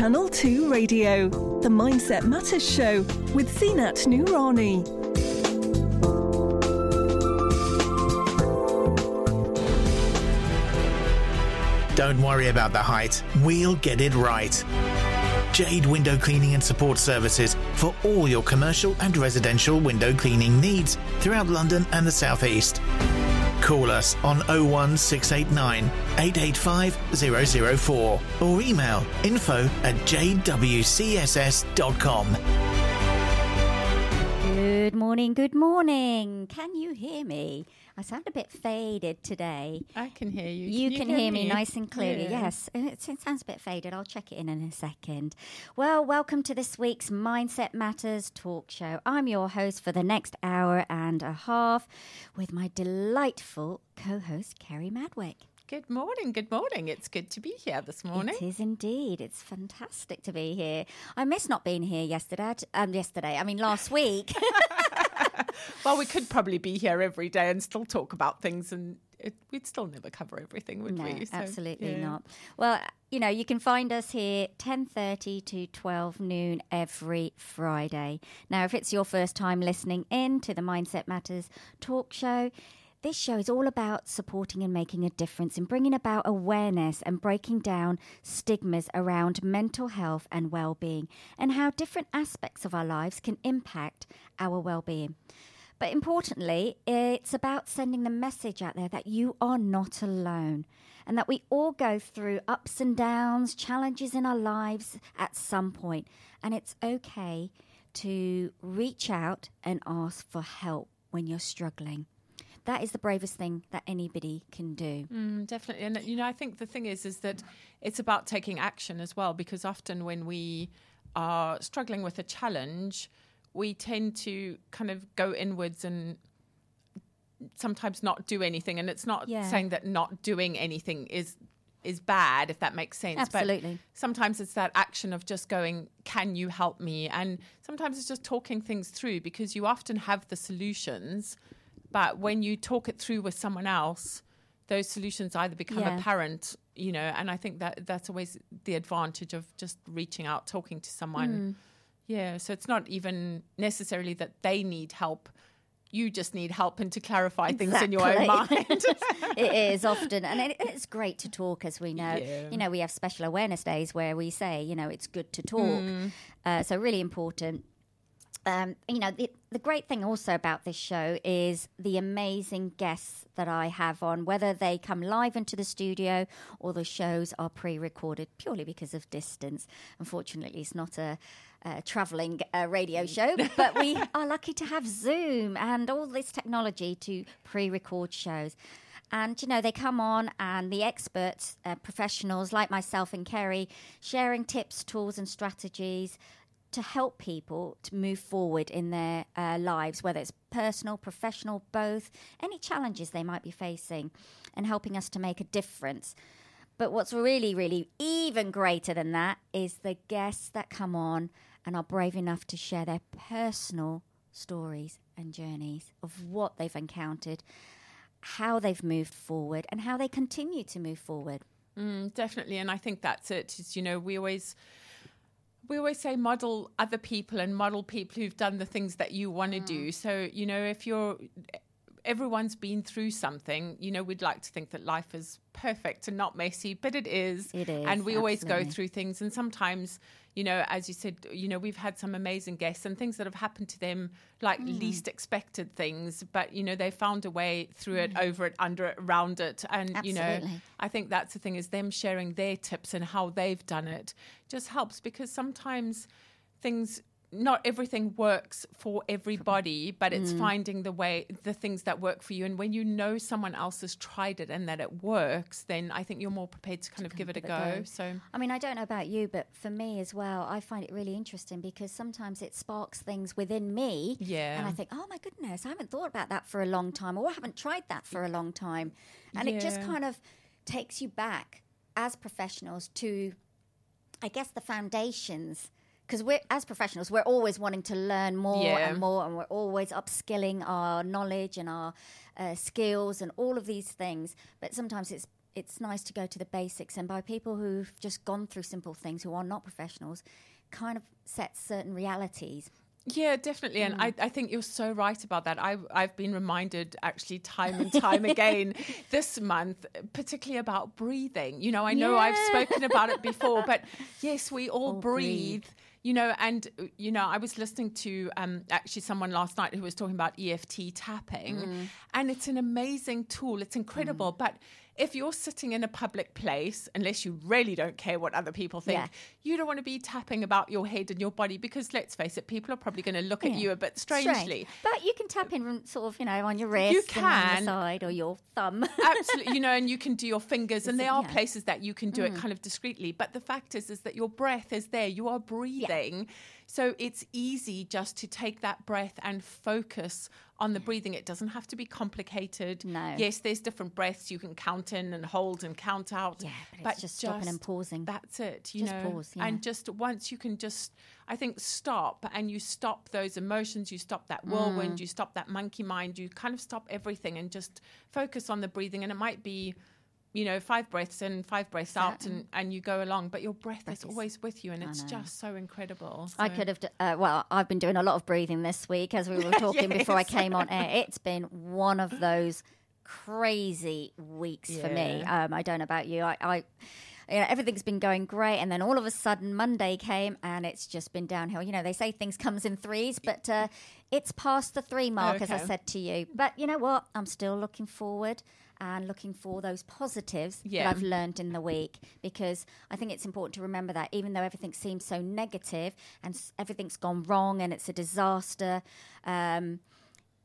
Channel 2 Radio, the Mindset Matters Show with Zeenat Noorani. Don't worry about the height, we'll get it right. Jade Window Cleaning and Support Services for all your commercial and residential window cleaning needs throughout London and the South East. Call us on 01689 885 004 or email info at jwcss.com. Good morning, good morning. Can you hear me? I sound a bit faded today. I can hear you. You can, hear me nice and clearly. Yeah. Yes, it, it sounds a bit faded. I'll check it in in a second. Well, welcome to this week's Mindset Matters talk show. I'm your host for the next hour and a half with my delightful co host, Kerry Madwick. Good morning. Good morning. It's good to be here this morning. It is indeed. It's fantastic to be here. I miss not being here yesterday. Um, yesterday, I mean last week. Well, we could probably be here every day and still talk about things, and it, we'd still never cover everything, would no, we? So, absolutely yeah. not. Well, you know, you can find us here 10:30 to 12 noon every Friday. Now, if it's your first time listening in to the Mindset Matters talk show, this show is all about supporting and making a difference in bringing about awareness and breaking down stigmas around mental health and well-being and how different aspects of our lives can impact our well-being. But importantly, it's about sending the message out there that you are not alone and that we all go through ups and downs, challenges in our lives at some point, and it's okay to reach out and ask for help when you're struggling. That is the bravest thing that anybody can do. Mm, definitely. And, you know, I think the thing is, is that it's about taking action as well, because often when we are struggling with a challenge, we tend to kind of go inwards and sometimes not do anything. And it's not Yeah. saying that not doing anything is is bad if that makes sense Absolutely. but sometimes it's that action of just going can you help me and sometimes it's just talking things through because you often have the solutions but when you talk it through with someone else those solutions either become Yeah. apparent you know and i think that that's always the advantage of just reaching out talking to someone Hmm. yeah so it's not even necessarily that they need help you just need help and to clarify things in your own mind it is often, and it, it's great to talk, as we know. Yeah. You know, we have special awareness days where we say, you know, it's good to talk. Mm. Uh, so, really important. Um, you know, the, the great thing also about this show is the amazing guests that I have on, whether they come live into the studio or the shows are pre recorded purely because of distance. Unfortunately, it's not a, a traveling uh, radio show, but we are lucky to have Zoom and all this technology to pre record shows. And, you know, they come on and the experts, uh, professionals like myself and Kerry, sharing tips, tools, and strategies to help people to move forward in their uh, lives, whether it's personal, professional, both, any challenges they might be facing, and helping us to make a difference. But what's really, really even greater than that is the guests that come on and are brave enough to share their personal stories and journeys of what they've encountered, how they've moved forward, and how they continue to move forward. Mm, definitely, and I think that's it. Is you know we always we always say model other people and model people who've done the things that you want to do. Mm. So you know if you're everyone's been through something. You know, we'd like to think that life is perfect and not messy, but it is. It is, And we always go through things. And sometimes, you know, as you said, you know, we've had some amazing guests and things that have happened to them, like Mm. least expected things, but, you know, they found a way through it, over it, under it, around it. And, you know, Mm. I think that's the thing is them sharing their tips and how they've done it just helps because sometimes things not everything works for everybody but it's mm. finding the way the things that work for you and when you know someone else has tried it and that it works then i think you're more prepared to kind of give it a go so I mean, I don't know about you, but for me as well, I find it really interesting because sometimes it sparks things within me. Yeah. And I think, oh my goodness, I haven't thought about that for a long time, or I haven't tried that for a long time. And it just kind of takes you back as professionals to, I guess, the foundations. Because we're as professionals, we're always wanting to learn more Yeah. and more, and we're always upskilling our knowledge and our uh, skills and all of these things. But sometimes it's it's nice to go to the basics, and by people who've just gone through simple things, who are not professionals, kind of set certain realities. Yeah, definitely. And Mm. I, I think you're so right about that. I've, I've been reminded actually time and time again this month, particularly about breathing. You know, I know I've spoken about it before, but yes, we all, All breathe. breathe. You know, and you know, I was listening to um, actually someone last night who was talking about EFT tapping, Mm. and it's an amazing tool. It's incredible, but if you're sitting in a public place, unless you really don't care what other people think, Yeah. you don't want to be tapping about your head and your body because let's face it, people are probably going to look at you a bit Strange. strangely. But you can tap in sort of, you know, on your wrist on can. the side or your thumb. Absolutely, you know, and you can do your fingers, and there are yeah. Mm. places that you can do it kind of discreetly. But the fact is, is that your breath is there. You are breathing, so it's easy just to take that breath and focus on the breathing. It doesn't have to be complicated. No. Yes, there's different breaths you can count in and hold and count out. Yeah, but it's just stopping and pausing. That's it. You Just know, pause, yeah. and just once you can just, I think, stop and you stop those emotions, you stop that whirlwind, Mm. you stop that monkey mind, you kind of stop everything and just focus on the breathing. And it might be, you know, five breaths in, five breaths out, and, and you go along, but your breath, is is- always with you, and it's just so incredible. I could have, d- uh, well, I've been doing a lot of breathing this week as we were talking before I came on air. It's been one of those crazy weeks for me. Um, I don't know about you. I, I you know, everything's been going great, and then all of a sudden Monday came, and it's just been downhill. You know, they say things comes in threes, but uh, it's past the three mark, as I said to you. But you know what? I'm still looking forward and looking for those positives Yeah. that I've learned in the week because I think it's important to remember that even though everything seems so negative and s- everything's gone wrong and it's a disaster, um,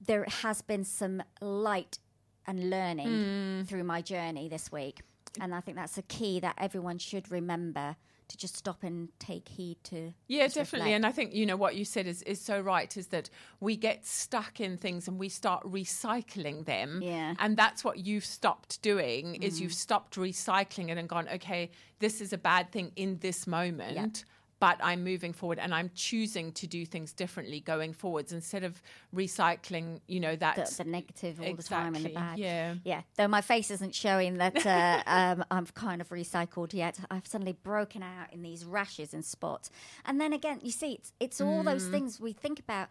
there has been some light and learning Hmm. through my journey this week. And I think that's a key that everyone should remember to just stop and take heed to. Yeah, definitely. reflect. And I think, you know, what you said is, is so right is that we get stuck in things and we start recycling them. Yeah. Mm. And that's what you've stopped doing is you've stopped recycling it and gone, okay, this is a bad thing in this moment. But I'm moving forward and I'm choosing to do things differently going forwards instead of recycling, you know, that the, the negative all the time and the Exactly, bad. yeah. Yeah. Though my face isn't showing that uh, um, I'm kind of recycled yet. I've suddenly broken out in these rashes and spots. And then again, you see, it's, it's all Mm. those things we think about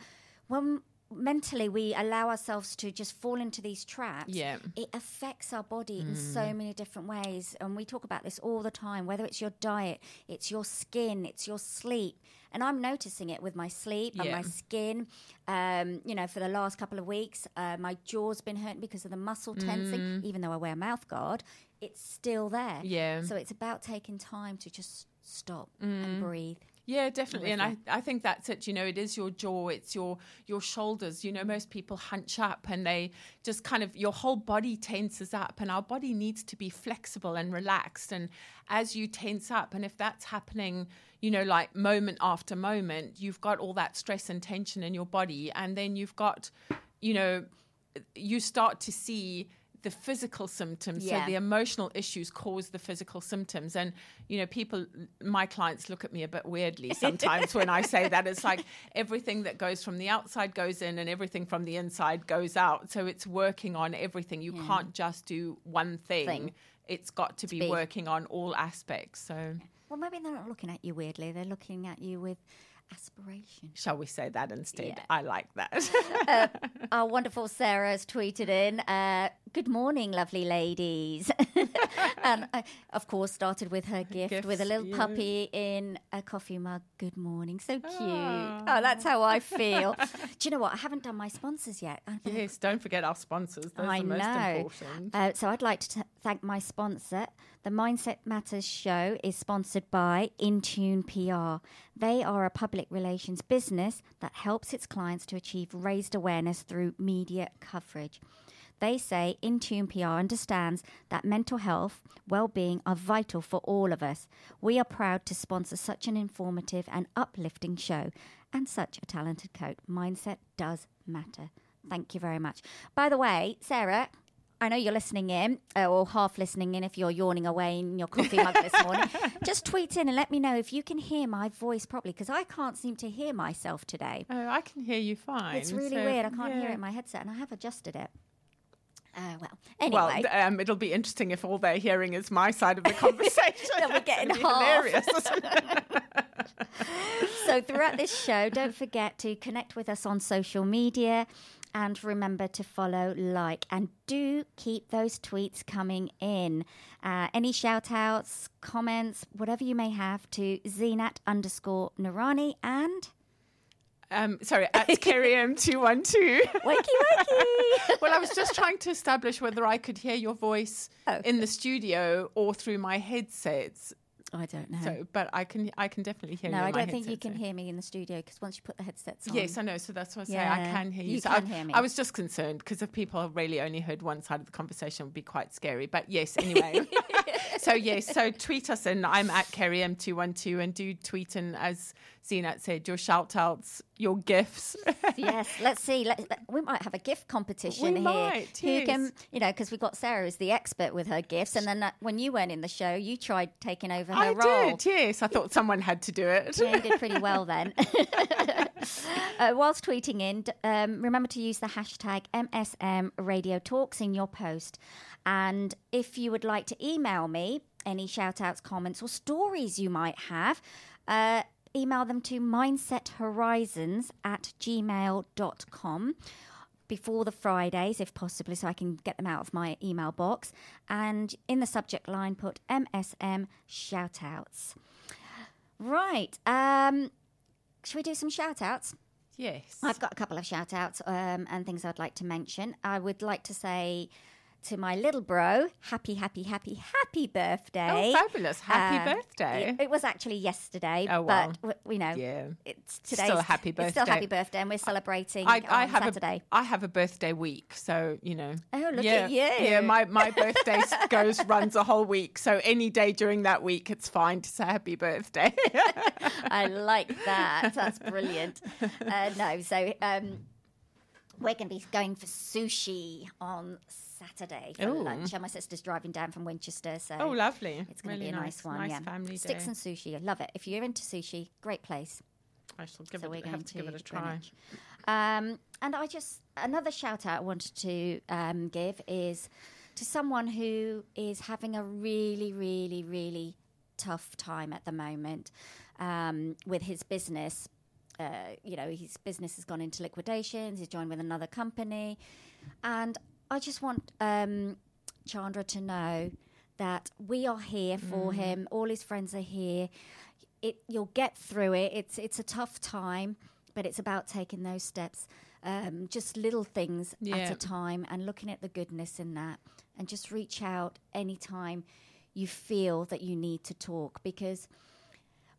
when mentally we allow ourselves to just fall into these traps. Yeah. It affects our body in so many different ways. And we talk about this all the time, whether it's your diet, it's your skin, it's your sleep. And I'm noticing it with my sleep and my skin. Um, you know, for the last couple of weeks, uh, my jaw's been hurting because of the muscle tensing. Even though I wear a mouth guard, it's still there. Yeah. So it's about taking time to just stop and breathe. Yeah, definitely. And I. I think that's it. You know, it is your jaw, it's your your shoulders. You know, most people hunch up and they just kind of your whole body tenses up and our body needs to be flexible and relaxed. And as you tense up, and if that's happening, you know, like moment after moment, you've got all that stress and tension in your body. And then you've got, you know, you start to see the physical symptoms. Yeah. so the emotional issues cause the physical symptoms. And you know people my clients look at me a bit weirdly sometimes when i say that. It's like everything that goes from the outside goes in and everything from the inside goes out. So it's working on everything. You can't just do one thing, Thing. it's got to be, be. working on all aspects. So Well, maybe they're not looking at you weirdly. They're looking at you with aspiration. Shall we say that instead? Yeah. I like that. Our wonderful Sarah has tweeted in, uh, Good morning, lovely ladies. and uh, of course, started with her gift with a little yeah. puppy in a coffee mug. Good morning. So cute. Ah. Oh, that's how I feel. Do you know what? I haven't done my sponsors yet. Yes, don't forget our sponsors. Those I know. important. Uh, so I'd like to t- thank my sponsor. The Mindset Matters show is sponsored by Intune PR. They are a public relations business that helps its clients to achieve raised awareness through media coverage. They say Intune PR understands that mental health, well-being are vital for all of us. We are proud to sponsor such an informative and uplifting show and such a talented coach. Mindset does matter. Thank you very much. By the way, Sarah, I know you're listening in, uh, or half listening in if you're yawning away in your coffee mug this morning. Just tweet in and let me know if you can hear my voice properly because I can't seem to hear myself today. Oh, I can hear you fine. It's really so, weird. I can't hear it in my headset, and I have adjusted it. Uh, well, Well, anyway. th- um, it'll be interesting if all they're hearing is my side of the conversation. Then we're getting gonna be half. hilarious. so throughout this show, don't forget to connect with us on social media and remember to follow, like, and do keep those tweets coming in. Uh, any shout outs, comments, whatever you may have to Zeenat underscore Noorani and um, sorry, at Kerry M212. Wakey Wakey. well, I was just trying to establish whether I could hear your voice Oh. in the studio or through my headsets. I don't know. So, but I can I can definitely hear no, you. No, I don't think you can so- hear me in the studio because once you put the headsets on. Yes, I know. So that's what I say. I can hear you. you so can I, hear me. I was just concerned because if people have really only heard one side of the conversation, it would be quite scary. But yes, anyway. so yes, so tweet us and I'm at Kerry M212 and do tweet in, as Zeenat said, your shout outs, your gifts. yes, let's see. Let, let- we might have a gift competition We here. might, Who can, you know, because we've got Sarah as the expert with her gifts, and then when you weren't in the show, you tried taking over her I role. I did, yes. I thought someone had to do it. Yeah, you did pretty well then. uh, whilst tweeting in, um, remember to use the hashtag MSM Radio Talks in your post. And if you would like to email me any shout outs, comments, or stories you might have, uh, email them to mindsethorizons at gmail.com before the Fridays, if possibly, so I can get them out of my email box. And in the subject line, put MSM shoutouts. Right. Um, should we do some shout outs? Yes. I've got a couple of shout outs um, and things I'd like to mention. I would like to say to my little bro, happy, happy, happy, happy birthday. Oh, fabulous. Happy Uh, birthday. It, it was actually yesterday, Oh, wow. but w- you know, Yeah. it's Still today. a happy It's still birthday. happy birthday, and we're celebrating I, on I have Saturday. a I have a birthday week, so you know. Oh, look yeah, at you. Yeah, my my birthday goes runs a whole week, so any day during that week, it's fine to say happy birthday. I like that. That's brilliant. Uh, no, so um, we're going to be going for sushi on Saturday for Ooh. lunch. And my sister's driving down from Winchester, so oh, lovely! it's going to really be a nice, one. Nice yeah, family sticks day. and sushi. I love it. If you're into sushi, great place. I shall give so we're it. going Have to give it a try. Um, and I just another shout out I wanted to um, give is to someone who is having a really, really, really tough time at the moment um, with his business. Uh, you know, his business has gone into liquidations. He's joined with another company, and I just want um, Chandra to know that we are here for Mm. him. All his friends are here. It, you'll get through it. It's it's a tough time, but it's about taking those steps, um, just little things at a time, and looking at the goodness in that, and just reach out anytime you feel that you need to talk because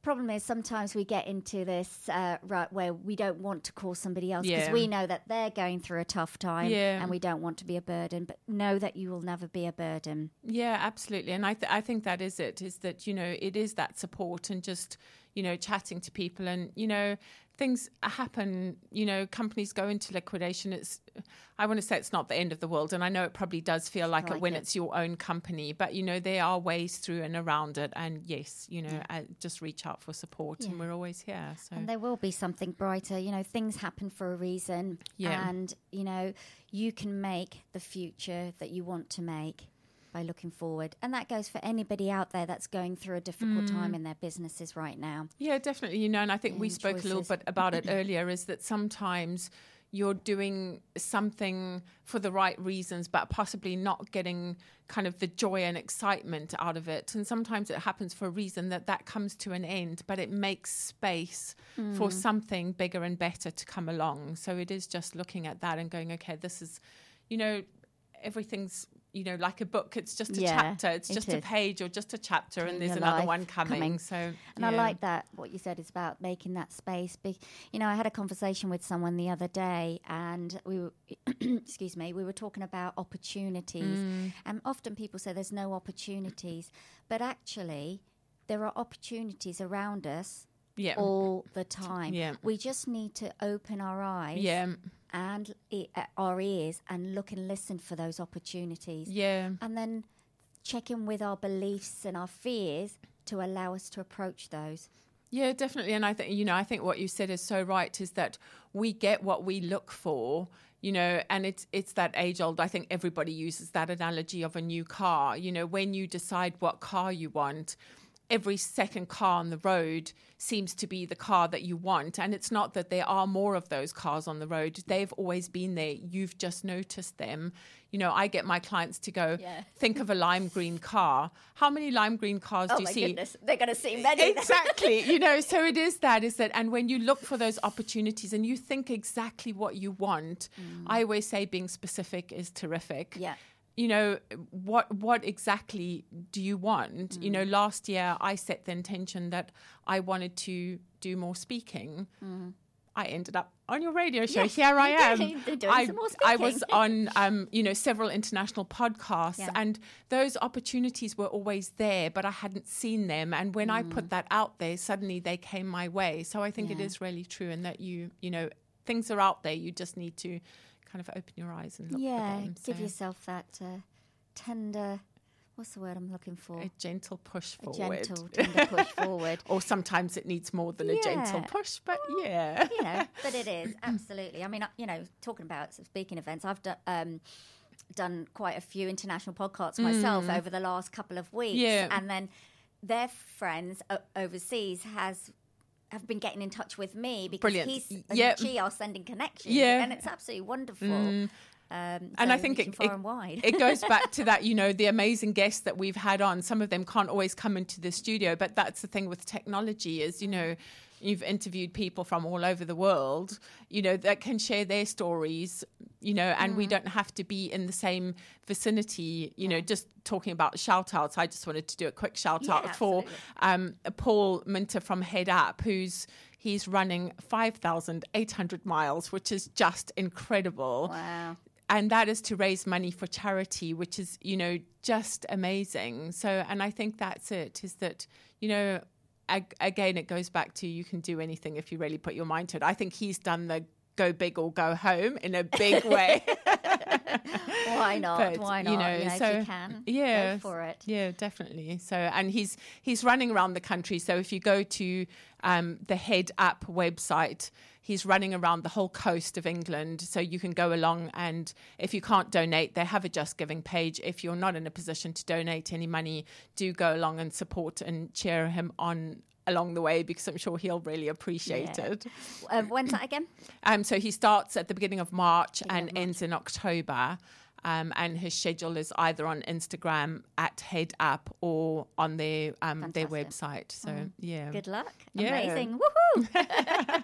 problem is sometimes we get into this uh, right where we don't want to call somebody else because Yeah. we know that they're going through a tough time Yeah. and we don't want to be a burden but know that you will never be a burden Yeah, absolutely. And I, th- I think that is it, is that, you know, it is that support and just, you know, chatting to people and, you know, things happen, you know, companies go into liquidation. It's, I want to say it's not the end of the world. And I know it probably does feel like, Like it when it. it's your own company, but, you know, there are ways through and around it. And yes, you know, uh, just reach out for support and we're always here. So, and there will be something brighter you know things happen for a reason Yeah. and you know you can make the future that you want to make by looking forward. And that goes for anybody out there that's going through a difficult time Mm. in their businesses right now. Yeah, definitely. You know, and I think we spoke a little bit about it earlier is that sometimes you're doing something for the right reasons, but possibly not getting kind of the joy and excitement out of it. And sometimes it happens for a reason that that comes to an end, but it makes space for something bigger and better to come along. So it is just looking at that and going, okay, this is, you know, everything's. You know, like a book, it's just a Yeah, chapter. It's it just a page or just a chapter, and there's another one coming. coming. So, And I like that what you said is about making that space. Be, you know, I had a conversation with someone the other day, and we were, excuse me, we were talking about opportunities. Mm. And often people say there's no opportunities, but actually, there are opportunities around us yeah, all the time. Yeah. We just need to open our eyes yeah, and e- uh, our ears and look and listen for those opportunities. yeah. And then check in with our beliefs and our fears to allow us to approach those. Yeah, definitely. And I think, you know, I think what you said is so right is that we get what we look for, you know, and it's it's that age old. I think everybody uses that analogy of a new car. You know, when you decide what car you want, every second car on the road seems to be the car that you want. And it's not that there are more of those cars on the road. They've always been there. You've just noticed them. You know, I get my clients to go, Yeah. think of a lime green car. How many lime green cars Oh do you see? they're going to see many. exactly you know so it is that is that and when you look for those opportunities and you think exactly what you want i always say being specific is terrific Mm. Yeah. You know what what exactly do you want you Mm. know last year i set the intention that i wanted to do more speaking I ended up on your radio show. Yes, Here I you am. I, I was on, um, you know, several international podcasts, Yeah. and those opportunities were always there, but I hadn't seen them. And when I Mm. put that out there, suddenly they came my way. So I think it Yeah. is really true, and that you, you know, things are out there. You just need to kind of open your eyes and look yeah, for them. give So yourself that uh, tender. What's the word I'm looking for? a gentle push A forward. gentle, tender push forward. or sometimes it needs more than a gentle push, but yeah. you know, but it is absolutely. I mean, uh, you know, talking about speaking events, I've done. Um, done quite a few international podcasts myself over the last couple of weeks, Mm. Yeah. and then their friends overseas has have been getting in touch with me because Brilliant. he's Y- and she are sending connections, Yeah. Mm. and it's absolutely wonderful. Um, and so I think it, far it, and wide. it goes back to that, you know, the amazing guests that we've had on. Some of them can't always come into the studio, but that's the thing with technology is, you know, you've interviewed people from all over the world, you know, that can share their stories, you know, and Mm. we don't have to be in the same vicinity, you know, just talking about shout outs. I just wanted to do a quick shout Yeah, out for um, Paul Minter from Head Up, who's he's running 5,800 miles, which is just incredible wow. and that is to raise money for charity which is you know just amazing so and i think that's it is that you know again it goes back to you can do anything if you really put your mind to it. I think he's done the go big or go home in a big way Why not? But, Why not? you know, if so you can, yeah, go for it. Yeah, definitely. So, and he's he's running around the country. So, if you go to um, the Head Up website, he's running around the whole coast of England. So you can go along, and if you can't donate, they have a Just Giving page. If you're not in a position to donate any money, do go along and support and cheer him on along the way because I'm sure he'll really appreciate Yeah. it. Uh, when's that again? Um, so he starts at the beginning of March Beginning and of March. ends in October. Um, and his schedule is either on Instagram at Head Up or on their um, their website. So yeah, Good luck. Yeah. Amazing. Woohoo!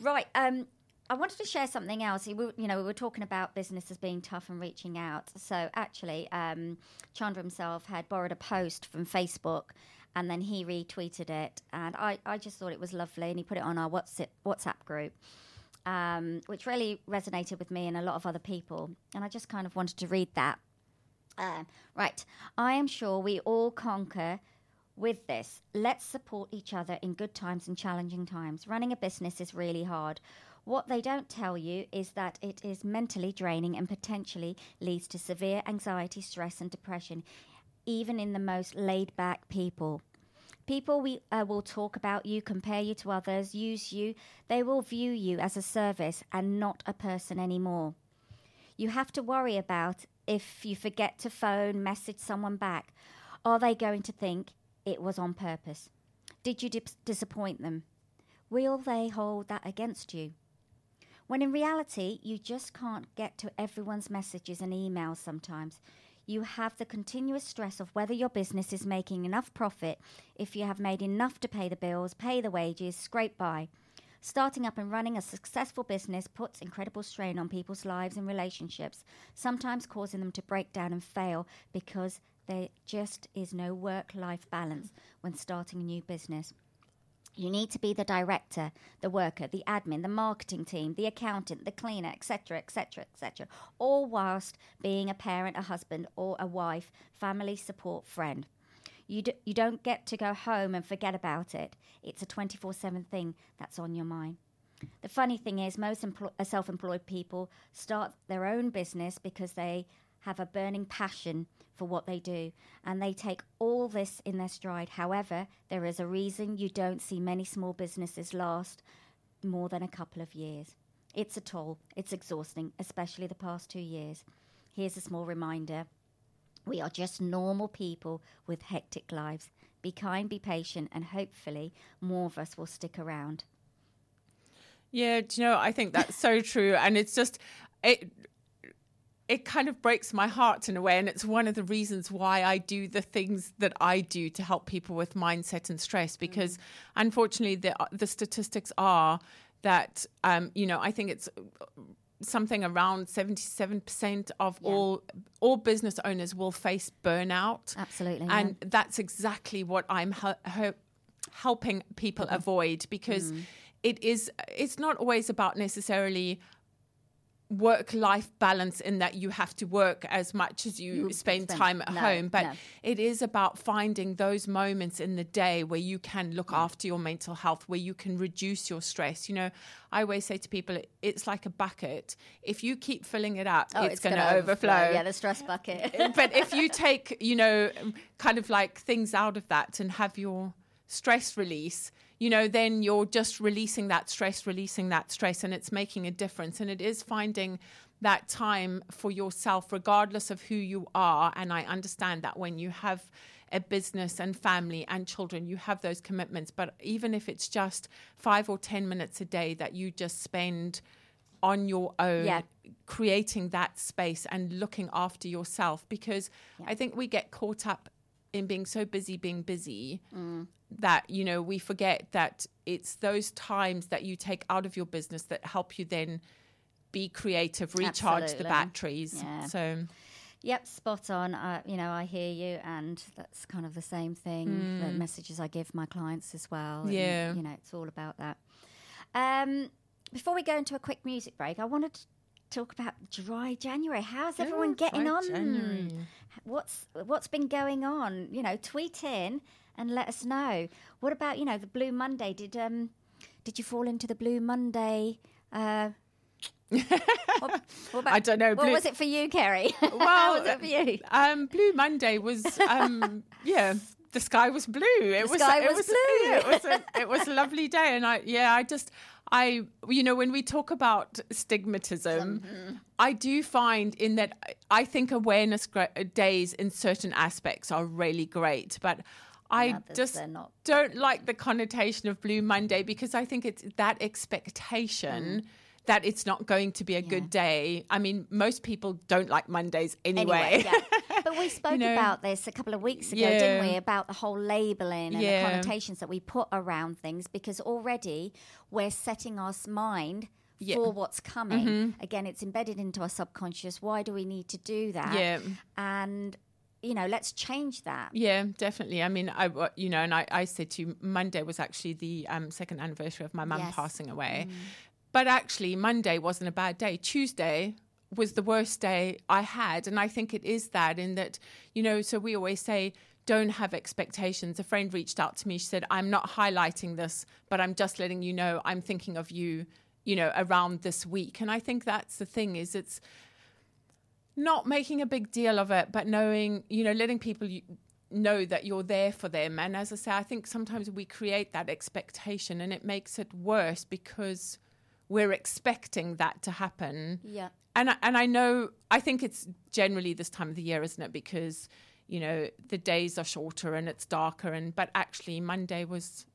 right. Um, I wanted to share something else. We, were- you know, we were talking about businesses being tough and reaching out. So actually, um, Chandra himself had borrowed a post from Facebook, and then he retweeted it, and I, I just thought it was lovely, and he put it on our WhatsApp WhatsApp group. Um, which really resonated with me and a lot of other people. And I just kind of wanted to read that. Um, right. I am sure we all conquer with this. Let's support each other in good times and challenging times. Running a business is really hard. What they don't tell you is that it is mentally draining and potentially leads to severe anxiety, stress, and depression, even in the most laid back people. People we, uh, will talk about you, compare you to others, use you. They will view you as a service and not a person anymore. You have to worry about if you forget to phone, message someone back, are they going to think it was on purpose? Did you dis- disappoint them? Will they hold that against you? When in reality, you just can't get to everyone's messages and emails sometimes. You have the continuous stress of whether your business is making enough profit, if you have made enough to pay the bills, pay the wages, scrape by. Starting up and running a successful business puts incredible strain on people's lives and relationships, sometimes causing them to break down and fail because there just is no work life balance when starting a new business. You need to be the director, the worker, the admin, the marketing team, the accountant, the cleaner, etc., etc., etc., all whilst being a parent, a husband, or a wife, family support friend. You, d- you don't get to go home and forget about it. It's a 24 7 thing that's on your mind. The funny thing is, most uh, self employed people start their own business because they have a burning passion for what they do and they take all this in their stride. However, there is a reason you don't see many small businesses last more than a couple of years. It's a toll, it's exhausting, especially the past two years. Here's a small reminder we are just normal people with hectic lives. Be kind, be patient, and hopefully more of us will stick around. Yeah, do you know, I think that's so true. And it's just, it, it kind of breaks my heart in a way. And it's one of the reasons why I do the things that I do to help people with mindset and stress, because unfortunately, the, the statistics are that, um, you know, I think it's something around 77% of Yeah. all all business owners will face burnout Absolutely, and that's exactly what i'm hel- hel- helping people Mm-hmm. avoid because Mm. it is it's not always about necessarily work life balance in that you have to work as much as you, You spend, spend- time at no, home but no. it is about finding those moments in the day where you can look mm. after your mental health where you can reduce your stress. You know i always say to people it's like a bucket. If you keep filling it up Oh, it's, going to gonna overflow. Yeah, the stress bucket. Eh, but if you take, you know, kind of like things out of that and have your stress release, you know, then you're just releasing that stress, releasing that stress, and it's making a difference. And it is finding that time for yourself, regardless of who you are. And I understand that when you have a business and family and children, you have those commitments. But even if it's just five or 10 minutes a day that you just spend on your own Yeah. creating that space and looking after yourself because I think we get caught up in being so busy being busy Mm. that you know we forget that it's those times that you take out of your business that help you then be creative recharge the batteries Yeah. so Yep, spot on. Uh, you know, I hear you, and that's kind of the same thing. The messages I give my clients as well. and. Yeah. you know, it's all about that. Um, before we go into a quick music break, I wanted to talk about dry January. How's everyone getting on? January. What's what's been going on? You know, tweet in and let us know. What about you know the Blue Monday? Did um did you fall into the Blue Monday? Uh, what, what about, I don't know, What was it for you, Kerry? Well was it for you? um blue monday was um yeah the sky was blue it The was sky it was blue. yeah, it was a, it was a lovely day and i yeah i just I, you know, when we talk about stigmatism, Mm-hmm. I do find in that I think awareness days in certain aspects are really great, but I others, just don't like the connotation of Blue Monday because I think it's that expectation Mm. that it's not going to be a good day. I mean, most people don't like Mondays anyway. Anyway, yeah. But we spoke know, about this a couple of weeks ago, Yeah. didn't we? About the whole labeling and Yeah. the connotations that we put around things because already we're setting our mind Yeah. Mm-hmm. for what's coming. Again, it's embedded into our subconscious. Why do we need to do that? Yeah. And, you know, let's change that. Yeah, definitely. I mean, I you know, and I, I said to you, Monday was actually the um, second anniversary of my mum Yes. Mm. passing away, but actually Monday wasn't a bad day. Tuesday was the worst day I had, and I think it is that in that you know. So we always say. Don't have expectations. A friend reached out to me. She said, I'm not highlighting this, but I'm just letting you know I'm thinking of you, you know, around this week. And I think that's the thing is it's not making a big deal of it, but knowing, you know, letting people know that you're there for them. And as I say, I think sometimes we create that expectation and it makes it worse because we're expecting that to happen. Yeah. And I- and I know I think it's generally this time of the year, isn't it? Because you know the days are shorter and it's darker, and but actually Monday was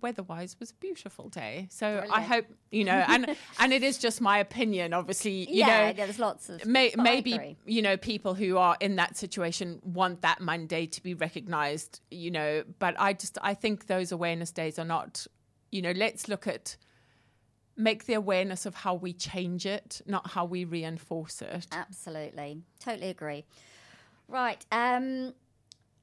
weather-wise was a beautiful day. So I hope you know, and and it is just my opinion, obviously. You yeah, know, yeah, there's lots of. May, maybe you know people who are in that situation want that Monday to be recognised, you know. But I just I think those awareness days are not, you know. Let's look at make the awareness of how we change it, not how we reinforce it. Absolutely. Totally agree. Right. Um,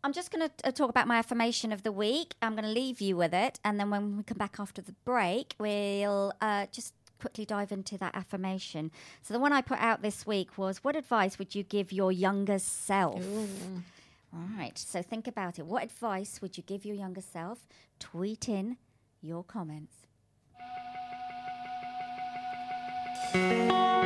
I'm just going to uh, talk about my affirmation of the week. I'm going to leave you with it. And then when we come back after the break, we'll uh, just quickly dive into that affirmation. So the one I put out this week was What advice would you give your younger self? All right. So think about it. What advice would you give your younger self? Tweet in your comments. Música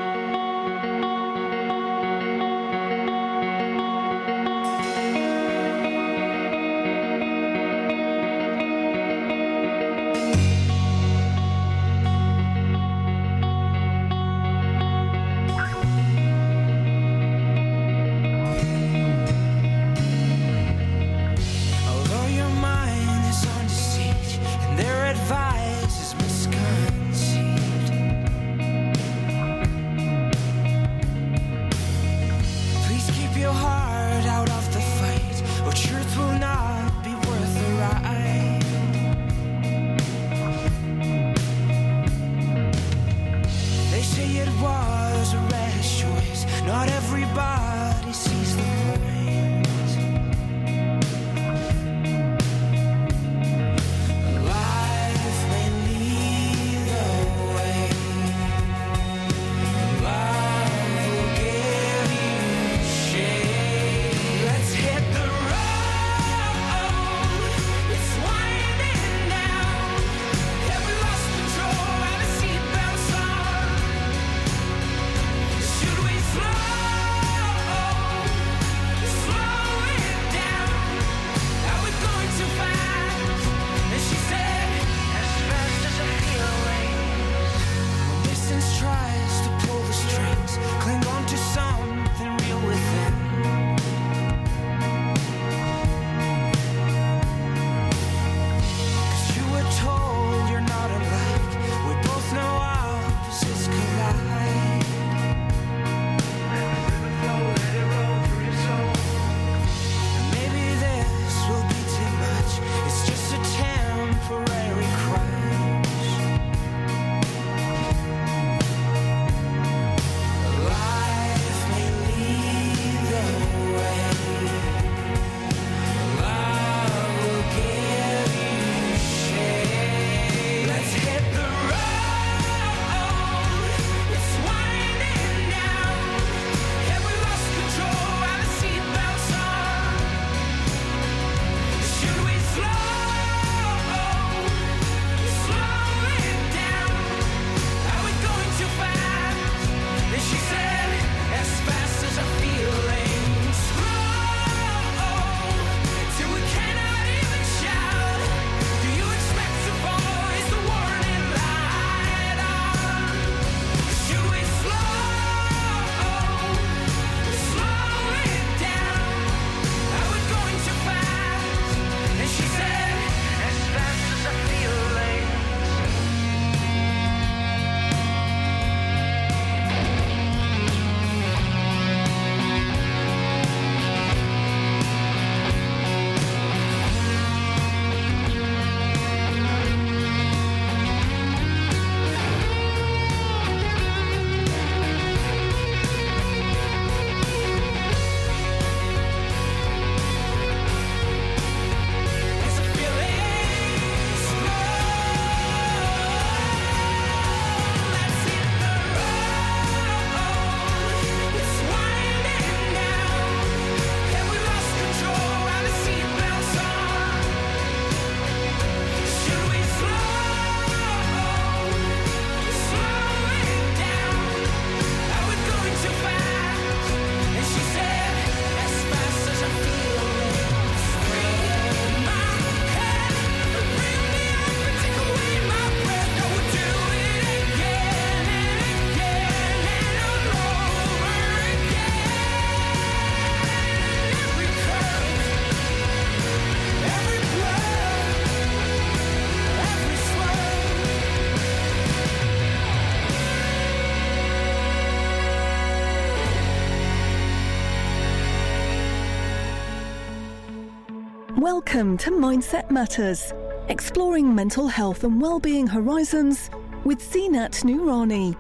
Welcome to Mindset Matters, exploring mental health and well-being horizons with Zeenat Noorani.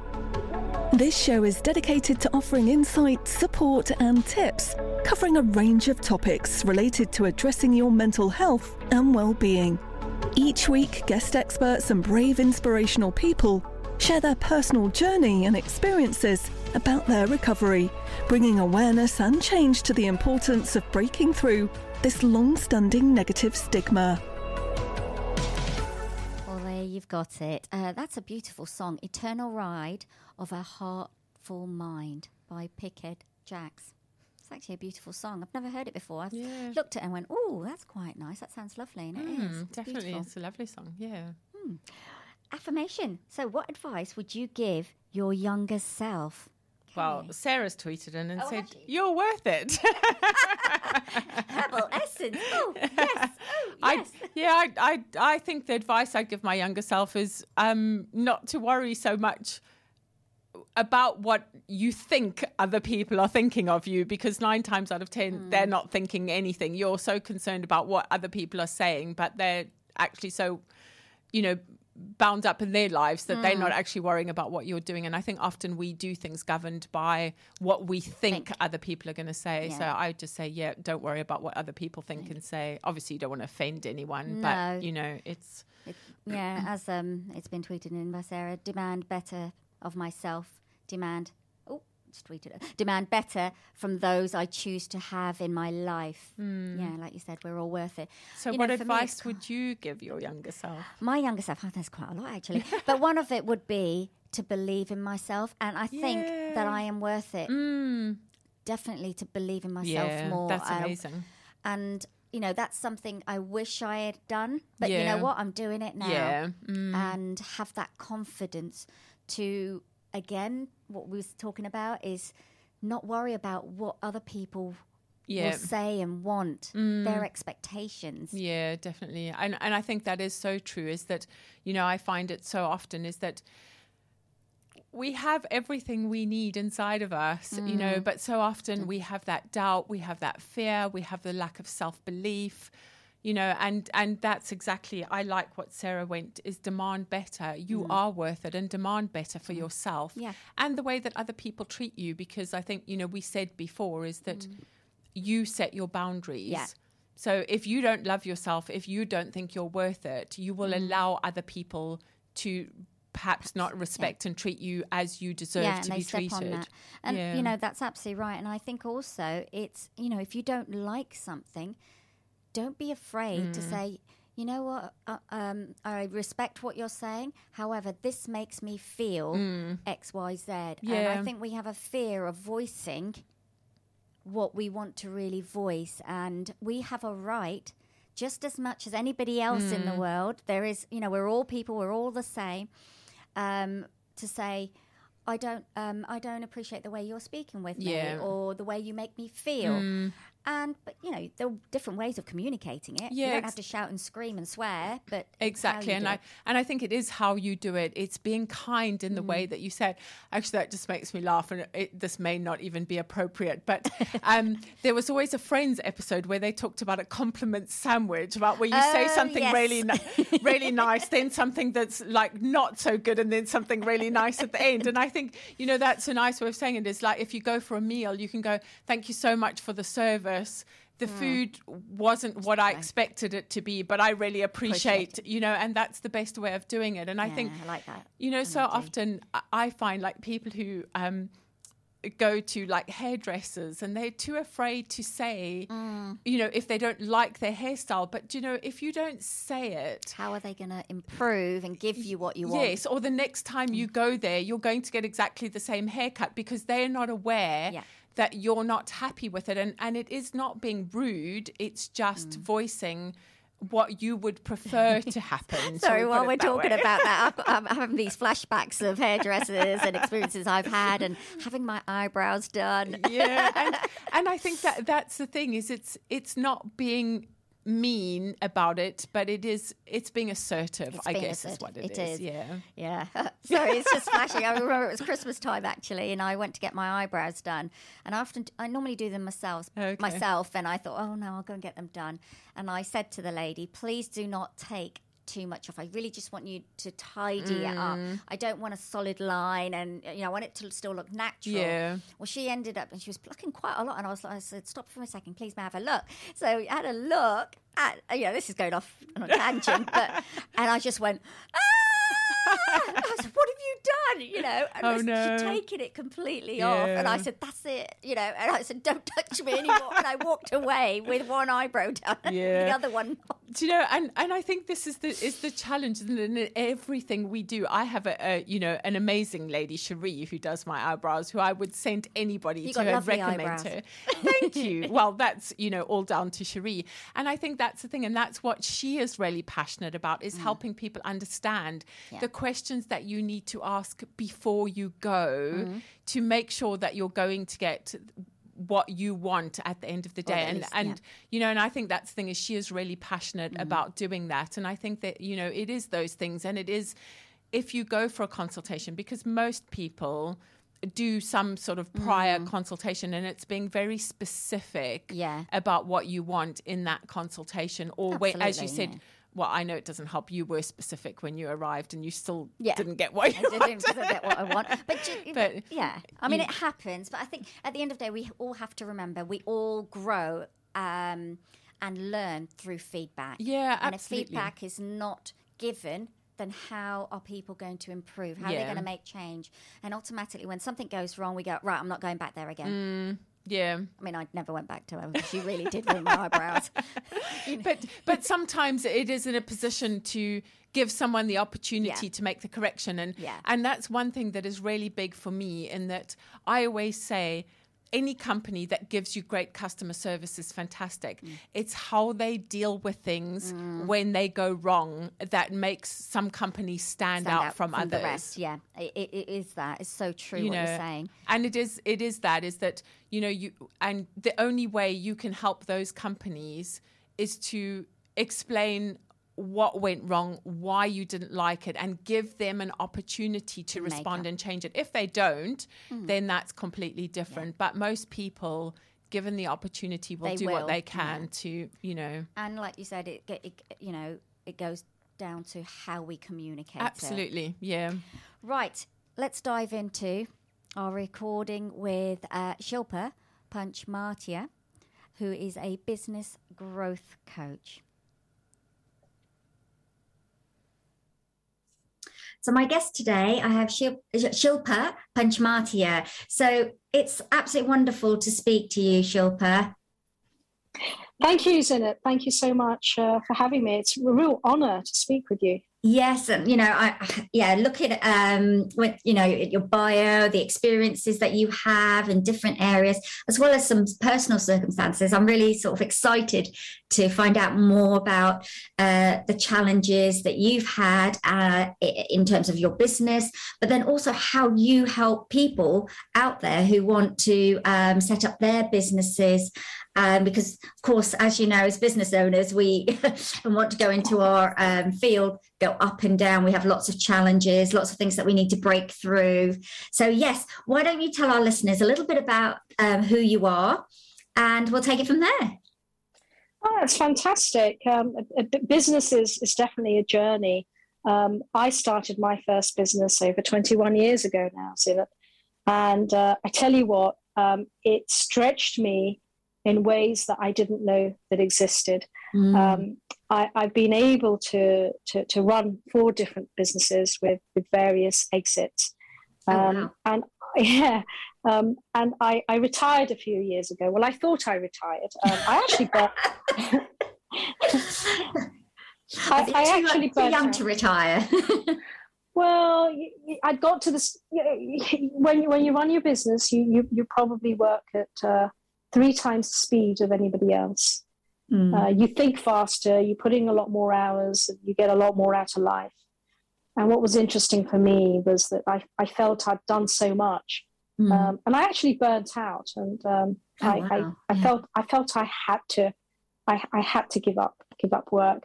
This show is dedicated to offering insight, support, and tips covering a range of topics related to addressing your mental health and well-being. Each week, guest experts and brave inspirational people share their personal journey and experiences about their recovery, bringing awareness and change to the importance of breaking through this long standing negative stigma. Well, there you've got it. Uh, that's a beautiful song, Eternal Ride of a Heartful Mind by Pickett Jacks. It's actually a beautiful song. I've never heard it before. I've Yeah. looked at it and went, oh, that's quite nice. That sounds lovely. And it is. Mm, It's definitely, beautiful. it's a lovely song. Yeah. Affirmation. So, what advice would you give your younger self? Well, Sarah's tweeted in and Oh, said, "You're worth it." Herbal essence. Oh, yes. Oh, I, yeah, I, I, I think the advice I'd give my younger self is um, not to worry so much about what you think other people are thinking of you because nine times out of ten they're not thinking anything. You're so concerned about what other people are saying, but they're actually so, you know, bound up in their lives that they're not actually worrying about what you're doing. And I think often we do things governed by what we think, Think. other people are going to say. So I would just say, yeah, don't worry about what other people think and say. Obviously, you don't want to offend anyone, No. but you know, it's It, yeah, as um, it's been tweeted in by Sarah, demand better of myself. Demand, just tweeted it. Demand better from those I choose to have in my life. Yeah, like you said, we're all worth it. So, You what know, advice would you give your younger self? My younger self, oh, there's quite a lot actually, but one of it would be to believe in myself, and I think that I am worth it. Definitely to believe in myself yeah, more. that's uh, amazing. and you know that's something I wish I had done, but you know what? I'm doing it now, Yeah, mm. and have that confidence to again. What we was talking about is not worry about what other people Yeah. Mm. will say and want, their expectations. Yeah, definitely. And and I think that is so true is that, you know, I find it so often is that we have everything we need inside of us, you know, Mm. but so often we have that doubt, we have that fear, we have the lack of self-belief, you know, and and that's exactly I like what Sarah went is demand better. You are worth it and demand better for yourself. Mm. Yeah. And the way that other people treat you because I think, you know, we said before is that you set your boundaries. Mm. Yeah. So if you don't love yourself, if you don't think you're worth it, you Mm. will allow other people to perhaps not respect and treat you as you deserve yeah, to be step treated. on that. And Yeah. you know that's absolutely right. And I think also it's you know if you don't like something, don't be afraid Mm. to say. You know what? Uh, um, I respect what you're saying. However, this makes me feel X, Y, Z. And Mm. I think we have a fear of voicing what we want to really voice, and we have a right, just as much as anybody else in Mm. the world. There is, you know, we're all people. We're all the same um, to say, I don't, um, I don't appreciate the way you're speaking with Yeah. me, or the way you make me feel. And but you know, there are different ways of communicating it. Yeah, you don't have to shout and scream and swear, but Exactly, and I it. and I think it is how you do it. It's being kind in the Mm. way that you said. Actually, that just makes me laugh, and it, this may not even be appropriate. But um, there was always a Friends episode where they talked about a compliment sandwich, about where you say Oh, something yes. really, ni- really nice, then something that's like not so good, and then something really nice at the end. And I think you know that's a nice way of saying it. Is like if you go for a meal, you can go, "Thank you so much for the service." The Mm. food wasn't what I expected it to be, but I really appreciate, you know, and that's the best way of doing it. And I Yeah, think, I like that you know, so often I- find like people who um, go to like hairdressers and they're too afraid to say, Mm. you know, if they don't like their hairstyle. But, you know, if you don't say it, How are they going to improve and give you what you want? Yes, or the next time you go there, you're going to get exactly the same haircut because they're not aware Yeah. That you're not happy with it. And, and it is not being rude, it's just Mm. voicing what you would prefer to happen. Sorry, while we're talking way? about that, I've got, I'm having these flashbacks of hairdressers and experiences I've had, and having my eyebrows done. yeah, and, and I think that that's the thing is it's it's not being mean about it, but it is it's being assertive. It's I being guess is what It it is. is. Yeah. Yeah. Sorry, it's just flashing. I remember it was Christmas time actually, and I went to get my eyebrows done. And I often, I normally do them myself, Okay. myself. And I thought, oh no, I'll go and get them done. And I said to the lady, please do not take too much off. I really just want you to tidy it up. Mm. I don't want a solid line, and you know, I want it to still look natural. Yeah. Well, she ended up, and she was plucking quite a lot. And I was like, I said, stop for a second, please, may I have a look? So I had a look at, you know, this is going off on a tangent, but, and I just went, ah! I said, what have you done? You know, and Oh, was- no. she'd taken it completely off. And I said, that's it, you know, and I said, don't touch me anymore. and I walked away with one eyebrow done, and the other one not. Do you know? And and I think this is the is the challenge in everything we do. I have a, a you know an amazing lady Cherie who does my eyebrows, who I would send anybody You to recommend eyebrows. her. Thank you. well, that's you know all down to Cherie, and I think that's the thing, and that's what she is really passionate about is mm. helping people understand Yeah. the questions that you need to ask before you go to make sure that you're going to get what you want at the end of the day. and least, and yeah. you know and i think that's the thing is she is really passionate about doing that. And i think that you know it is those things. And it is if you go for a consultation because most people do some sort of prior consultation and it's being very specific Yeah. about what you want in that consultation or wait as you said well i know it doesn't help you were specific when you arrived and you still Yeah. didn't get what you I didn't wanted. get what I want. But, ju- But yeah, I mean, you- it happens. But I think at the end of the day, we all have to remember we all grow um, and learn through feedback. Yeah, and absolutely. if feedback is not given, then how are people going to improve? How are they going to make change? And automatically, when something goes wrong, we go right. I'm not going back there again. Yeah I mean, I never went back to her. She really did ruin my eyebrows. but but sometimes it is in a position to give someone the opportunity Yeah. to make the correction and Yeah. and that's one thing that is really big for me in that I always say any company that gives you great customer service is fantastic. Mm. It's how they deal with things when they go wrong that makes some companies stand, Stand out, from, others the rest. Yeah, it, it, it is that. It's so true you what know you're saying. and it is it is that is that you know you and the only way you can help those companies is to explain what went wrong why you didn't like it and give them an opportunity to make respond and change it if they don't then that's completely different but most people given the opportunity will They do will, what they yeah. can to you know And like you said, it, it you know it goes down to how we communicate. it. absolutely yeah Right, let's dive into our recording with uh, Shilpa Panchmatia, who is a business growth coach. So my guest today, I have Shil- Shilpa Panchmatia. So it's absolutely wonderful to speak to you, Shilpa. Thank you, Zeenat. Thank you so much uh, for having me. It's a real honor to speak with you. Yes, and you know, I yeah, look at um with you know your bio, the experiences that you have in different areas, as well as some personal circumstances. I'm really sort of excited to find out more about uh, the challenges that you've had uh, in terms of your business, but then also how you help people out there who want to um, set up their businesses. Um, because, of course, as you know, as business owners, we want to go into our um, field, go up and down. We have lots of challenges, lots of things that we need to break through. So, yes, why don't you tell our listeners a little bit about um, who you are, and we'll take it from there. Oh, that's fantastic. Um, a- a b- business is, is definitely a journey. Um, I started my first business over 21 years ago now, Zeenat. And uh, I tell you what, um, it stretched me in ways that I didn't know that existed. Mm. Um, I, I've been able to, to, to run four different businesses with, with various exits. Oh, Um, wow. And yeah, um, and I, I retired a few years ago. Well, I thought I retired. Um, I actually got. I, I too, actually too young out. to retire. Well, I got to this when you, when you run your business, you you, you probably work at uh, three times the speed of anybody else. Mm. Uh, you think faster, you're putting a lot more hours, you get a lot more out of life. And what was interesting for me was that I, I felt I'd done so much, Mm. um, and I actually burnt out, and um, Oh, I, I, wow. I Yeah. felt I felt I had to I, I had to give up give up work.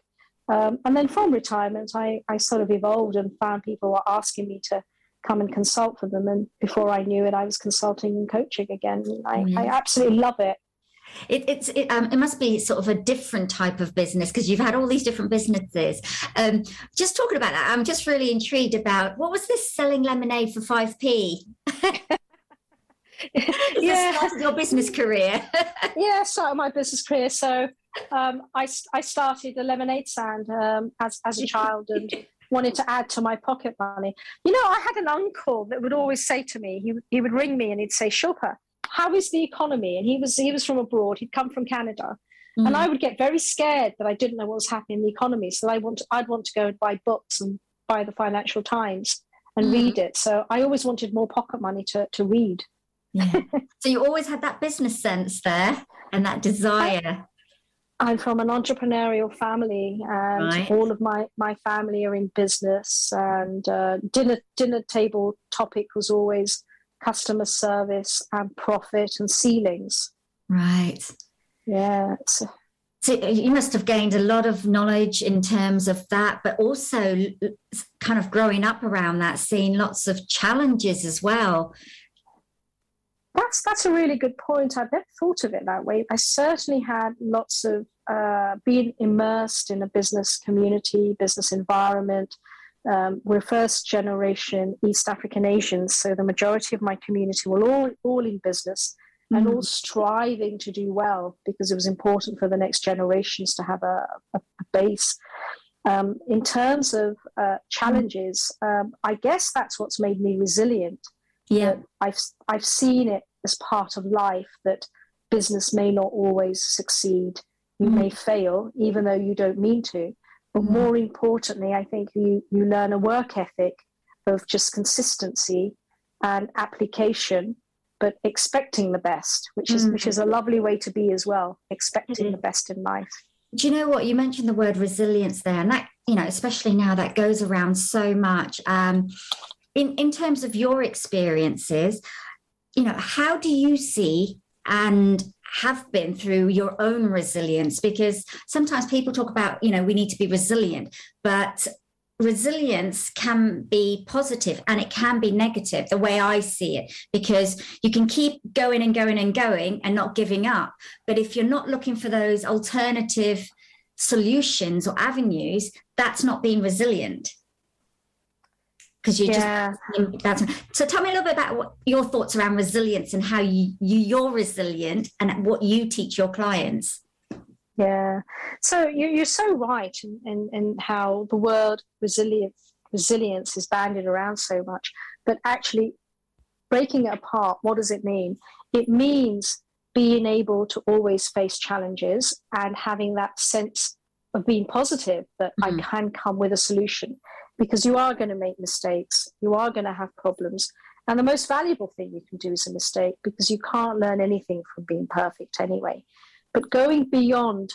Um, and then from retirement, I, I sort of evolved and found people were asking me to come and consult for them. And before I knew it, I was consulting and coaching again. I, I absolutely love it. It, it's it, um, it must be sort of a different type of business because you've had all these different businesses. Um, just talking about that, I'm just really intrigued about what was this selling lemonade for five p. yeah, your business career. yeah, started my business career. So um, I I started a lemonade stand um, as as a child and wanted to add to my pocket money. You know, I had an uncle that would always say to me, he he would ring me and he'd say, "Shilpa, how is the economy?" And he was he was from abroad. He'd come from Canada. Mm. And I would get very scared that I didn't know what was happening in the economy. So I want to, I'd want to go and buy books and buy the Financial Times and mm. read it. So I always wanted more pocket money to, to read. Yeah. so you always had that business sense there and that desire. I, am from an entrepreneurial family, and right. all of my, my family are in business. And uh, dinner dinner table topic was always customer service and profit and ceilings. Right. Yeah. So you must have gained a lot of knowledge in terms of that, but also kind of growing up around that, seeing lots of challenges as well. That's that's a really good point. I've never thought of it that way. I certainly had lots of uh, being immersed in a business community, business environment. Um, we're first generation East African Asians, so the majority of my community were all all in business and all striving to do well because it was important for the next generations to have a, a, a base. Um, in terms of uh, challenges, um, I guess that's what's made me resilient. Yeah, I've I've seen it as part of life that business may not always succeed. You mm. may fail, even though you don't mean to. But mm. more importantly, I think you, you learn a work ethic of just consistency and application, but expecting the best, which is mm. which is a lovely way to be as well, expecting the best in life. Do you know what you mentioned the word resilience there, and that you know, especially now that goes around so much. Um, in in terms of your experiences, you know, how do you see and have been through your own resilience? Because sometimes people talk about, you know, we need to be resilient, but resilience can be positive and it can be negative the way i see it because you can keep going and going and going and not giving up but if you're not looking for those alternative solutions or avenues that's not being resilient because you yeah. just that's so tell me a little bit about what your thoughts around resilience and how you, you you're resilient and what you teach your clients yeah so you, are so right in, in, in how the word resilience resilience is bandied around so much but actually breaking it apart what does it mean it means being able to always face challenges and having that sense of being positive that mm-hmm. i can come with a solution because you are going to make mistakes, you are going to have problems. And the most valuable thing you can do is a mistake because you can't learn anything from being perfect anyway. But going beyond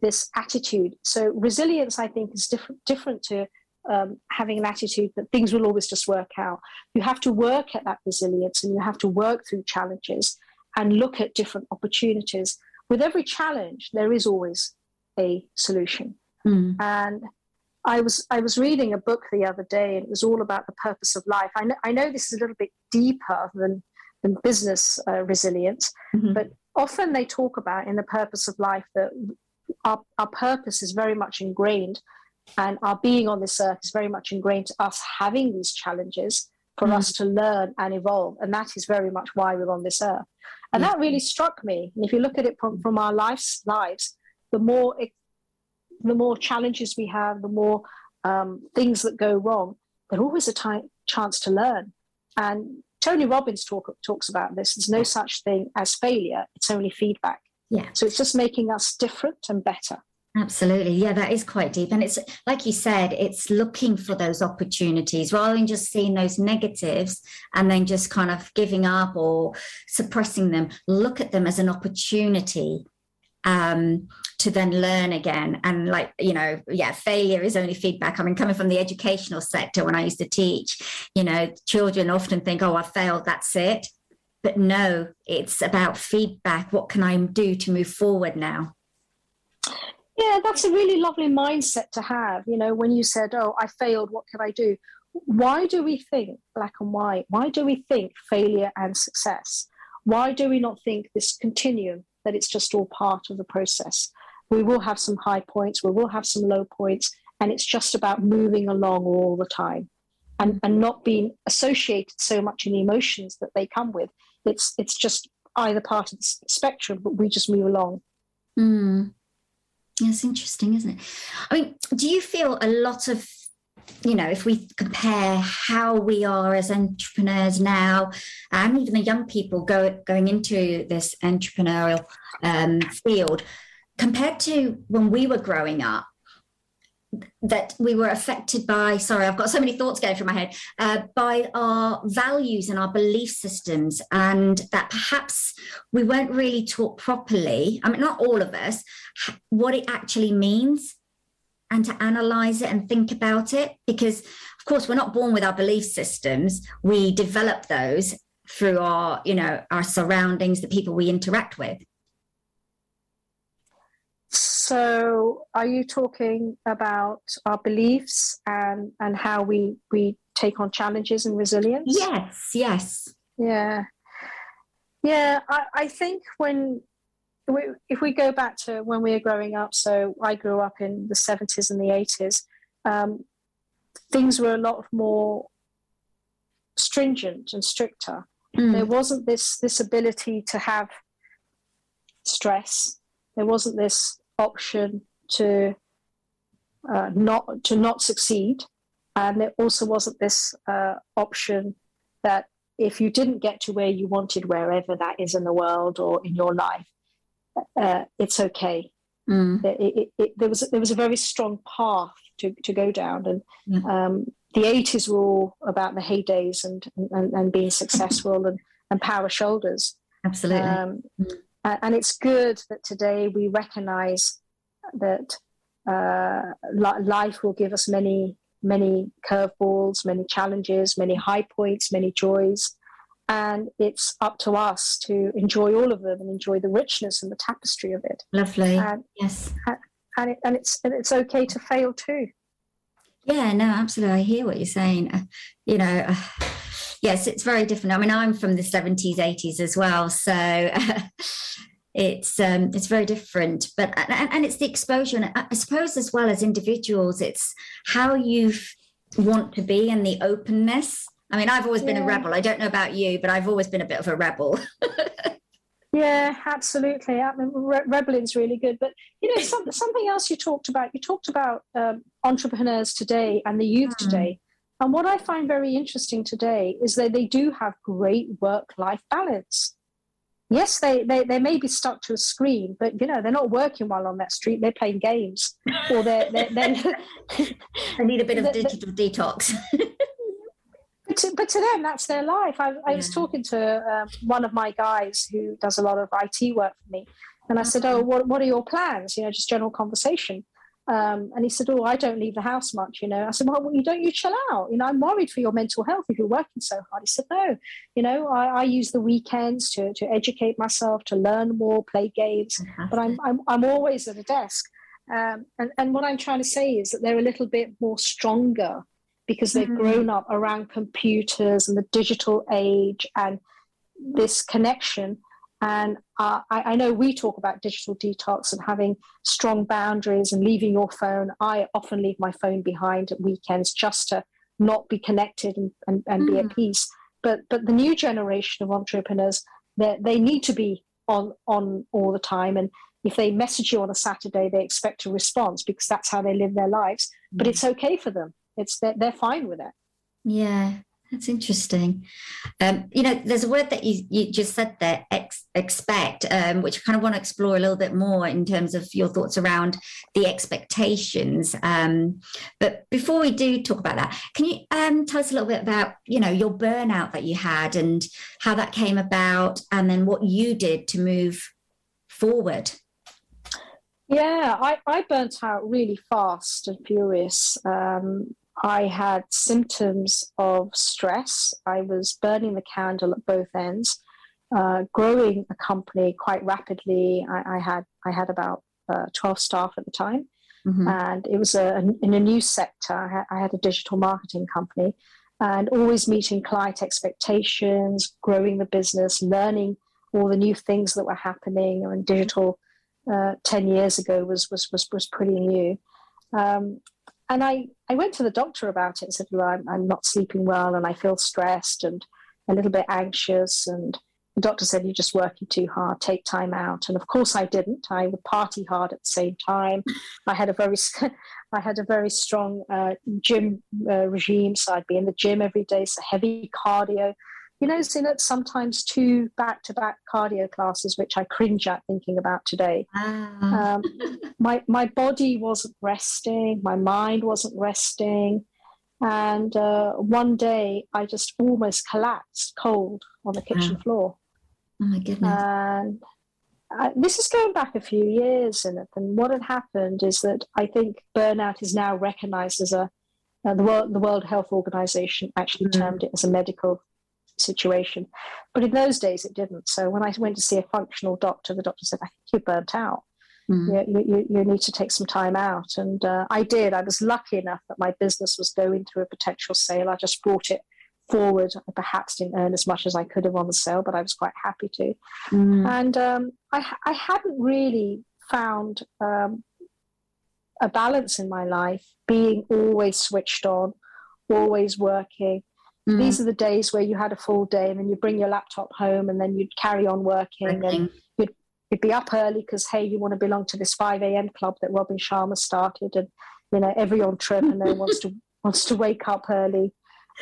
this attitude, so resilience, I think, is different, different to um, having an attitude that things will always just work out. You have to work at that resilience and you have to work through challenges and look at different opportunities. With every challenge, there is always a solution. Mm. And I was I was reading a book the other day, and it was all about the purpose of life. I know I know this is a little bit deeper than than business uh, resilience, mm-hmm. but often they talk about in the purpose of life that our, our purpose is very much ingrained, and our being on this earth is very much ingrained to us having these challenges for mm-hmm. us to learn and evolve, and that is very much why we're on this earth. And that really struck me. And if you look at it from, from our lives, lives, the more the more challenges we have, the more um, things that go wrong, there's always a time, chance to learn. And Tony Robbins talk, talks about this. There's no such thing as failure, it's only feedback. Yeah. So it's just making us different and better. Absolutely. Yeah, that is quite deep. And it's like you said, it's looking for those opportunities rather than just seeing those negatives and then just kind of giving up or suppressing them. Look at them as an opportunity um, to then learn again. And like, you know, yeah, failure is only feedback. I mean, coming from the educational sector when I used to teach, you know, children often think, oh, I failed, that's it. But no, it's about feedback. What can I do to move forward now? Yeah, that's a really lovely mindset to have. You know, when you said, Oh, I failed, what can I do? Why do we think black and white? Why do we think failure and success? Why do we not think this continuum that it's just all part of the process? We will have some high points, we will have some low points, and it's just about moving along all the time and, and not being associated so much in the emotions that they come with. It's it's just either part of the spectrum, but we just move along. Mm. That's interesting, isn't it? I mean, do you feel a lot of, you know, if we compare how we are as entrepreneurs now, and even the young people go, going into this entrepreneurial um, field, compared to when we were growing up, that we were affected by sorry i've got so many thoughts going through my head uh, by our values and our belief systems and that perhaps we weren't really taught properly i mean not all of us what it actually means and to analyze it and think about it because of course we're not born with our belief systems we develop those through our you know our surroundings the people we interact with so, are you talking about our beliefs and and how we we take on challenges and resilience? Yes, yes. Yeah, yeah. I, I think when if we go back to when we were growing up, so I grew up in the seventies and the eighties. Um, things were a lot more stringent and stricter. Mm. There wasn't this this ability to have stress. There wasn't this option to uh, not to not succeed, and there also wasn't this uh, option that if you didn't get to where you wanted, wherever that is in the world or in your life, uh, it's okay. Mm. It, it, it, there was there was a very strong path to, to go down, and mm. um, the eighties were all about the heydays and and, and being successful and, and power shoulders. Absolutely. Um, mm. And it's good that today we recognize that uh, life will give us many, many curveballs, many challenges, many high points, many joys. And it's up to us to enjoy all of them and enjoy the richness and the tapestry of it. Lovely. And, yes. And, it, and, it's, and it's okay to fail too. Yeah, no, absolutely. I hear what you're saying. Uh, you know, uh, yes, it's very different. I mean, I'm from the 70s, 80s as well. So it's um, it's very different. But and, and, it's the exposure. And I suppose as well as individuals, it's how you want to be and the openness. I mean, I've always been a rebel. I don't know about you, but I've always been a bit of a rebel. yeah, absolutely. I mean, re- rebelling's really good. But you know, some, something else you talked about. You talked about um, entrepreneurs today and the youth mm. today. And what I find very interesting today is that they do have great work life balance. Yes, they, they, they may be stuck to a screen, but you know they're not working while on that street. They're playing games, or they're, they're, they're they need a bit of digital detox. But, to, but to them, that's their life. I, I was talking to um, one of my guys who does a lot of IT work for me, and I said, "Oh, what what are your plans?" You know, just general conversation. Um, and he said, "Oh, I don't leave the house much, you know." I said, "Well, you don't you chill out? You know, I'm worried for your mental health if you're working so hard." He said, "No, you know, I, I use the weekends to to educate myself, to learn more, play games, but I'm, I'm I'm always at a desk." Um, and and what I'm trying to say is that they're a little bit more stronger because they've mm-hmm. grown up around computers and the digital age and this connection and uh, I, I, know we talk about digital detox and having strong boundaries and leaving your phone. I often leave my phone behind at weekends just to not be connected and, and, and mm. be at mm. peace. But but the new generation of entrepreneurs, they they need to be on on all the time. And if they message you on a Saturday, they expect a response because that's how they live their lives. Mm. But it's okay for them. It's they're, they're fine with it. Yeah, that's interesting. Um, you know, there's a word that you, you just said there, ex- expect, um, which I kind of want to explore a little bit more in terms of your thoughts around the expectations. Um, but before we do talk about that, can you um, tell us a little bit about, you know, your burnout that you had and how that came about, and then what you did to move forward? Yeah, I, I burnt out really fast and furious. Um, I had symptoms of stress. I was burning the candle at both ends, uh, growing a company quite rapidly. I, I, had I had about uh, 12 staff at the time. Mm-hmm. And it was a, in a new sector. I had a digital marketing company and always meeting client expectations, growing the business, learning all the new things that were happening. And digital uh, 10 years ago was, was, was, was pretty new. Um, and I, I went to the doctor about it and said, well, I'm, I'm not sleeping well and I feel stressed and a little bit anxious. And the doctor said, You're just working too hard, take time out. And of course, I didn't. I would party hard at the same time. I had a very, I had a very strong uh, gym uh, regime. So I'd be in the gym every day, so heavy cardio. You know, that sometimes two back to back cardio classes, which I cringe at thinking about today. Ah. Um, my, my body wasn't resting, my mind wasn't resting. And uh, one day I just almost collapsed cold on the kitchen floor. Oh my goodness. And this is going back a few years, and, and what had happened is that I think burnout is now recognized as a, uh, the, World, the World Health Organization actually mm-hmm. termed it as a medical situation. But in those days, it didn't. So when I went to see a functional doctor, the doctor said, I think you're burnt out. Mm. You, you, you, need to take some time out. And uh, I did. I was lucky enough that my business was going through a potential sale. I just brought it forward. I perhaps didn't earn as much as I could have on the sale, but I was quite happy to. Mm. And um, I, I hadn't really found um, a balance in my life, being always switched on, always working. Mm. These are the days where you had a full day and then you bring your laptop home and then you'd carry on working and you'd you'd be up early because hey, you want to belong to this five a.m. club that Robin Sharma started, and you know every entrepreneur wants to wants to wake up early.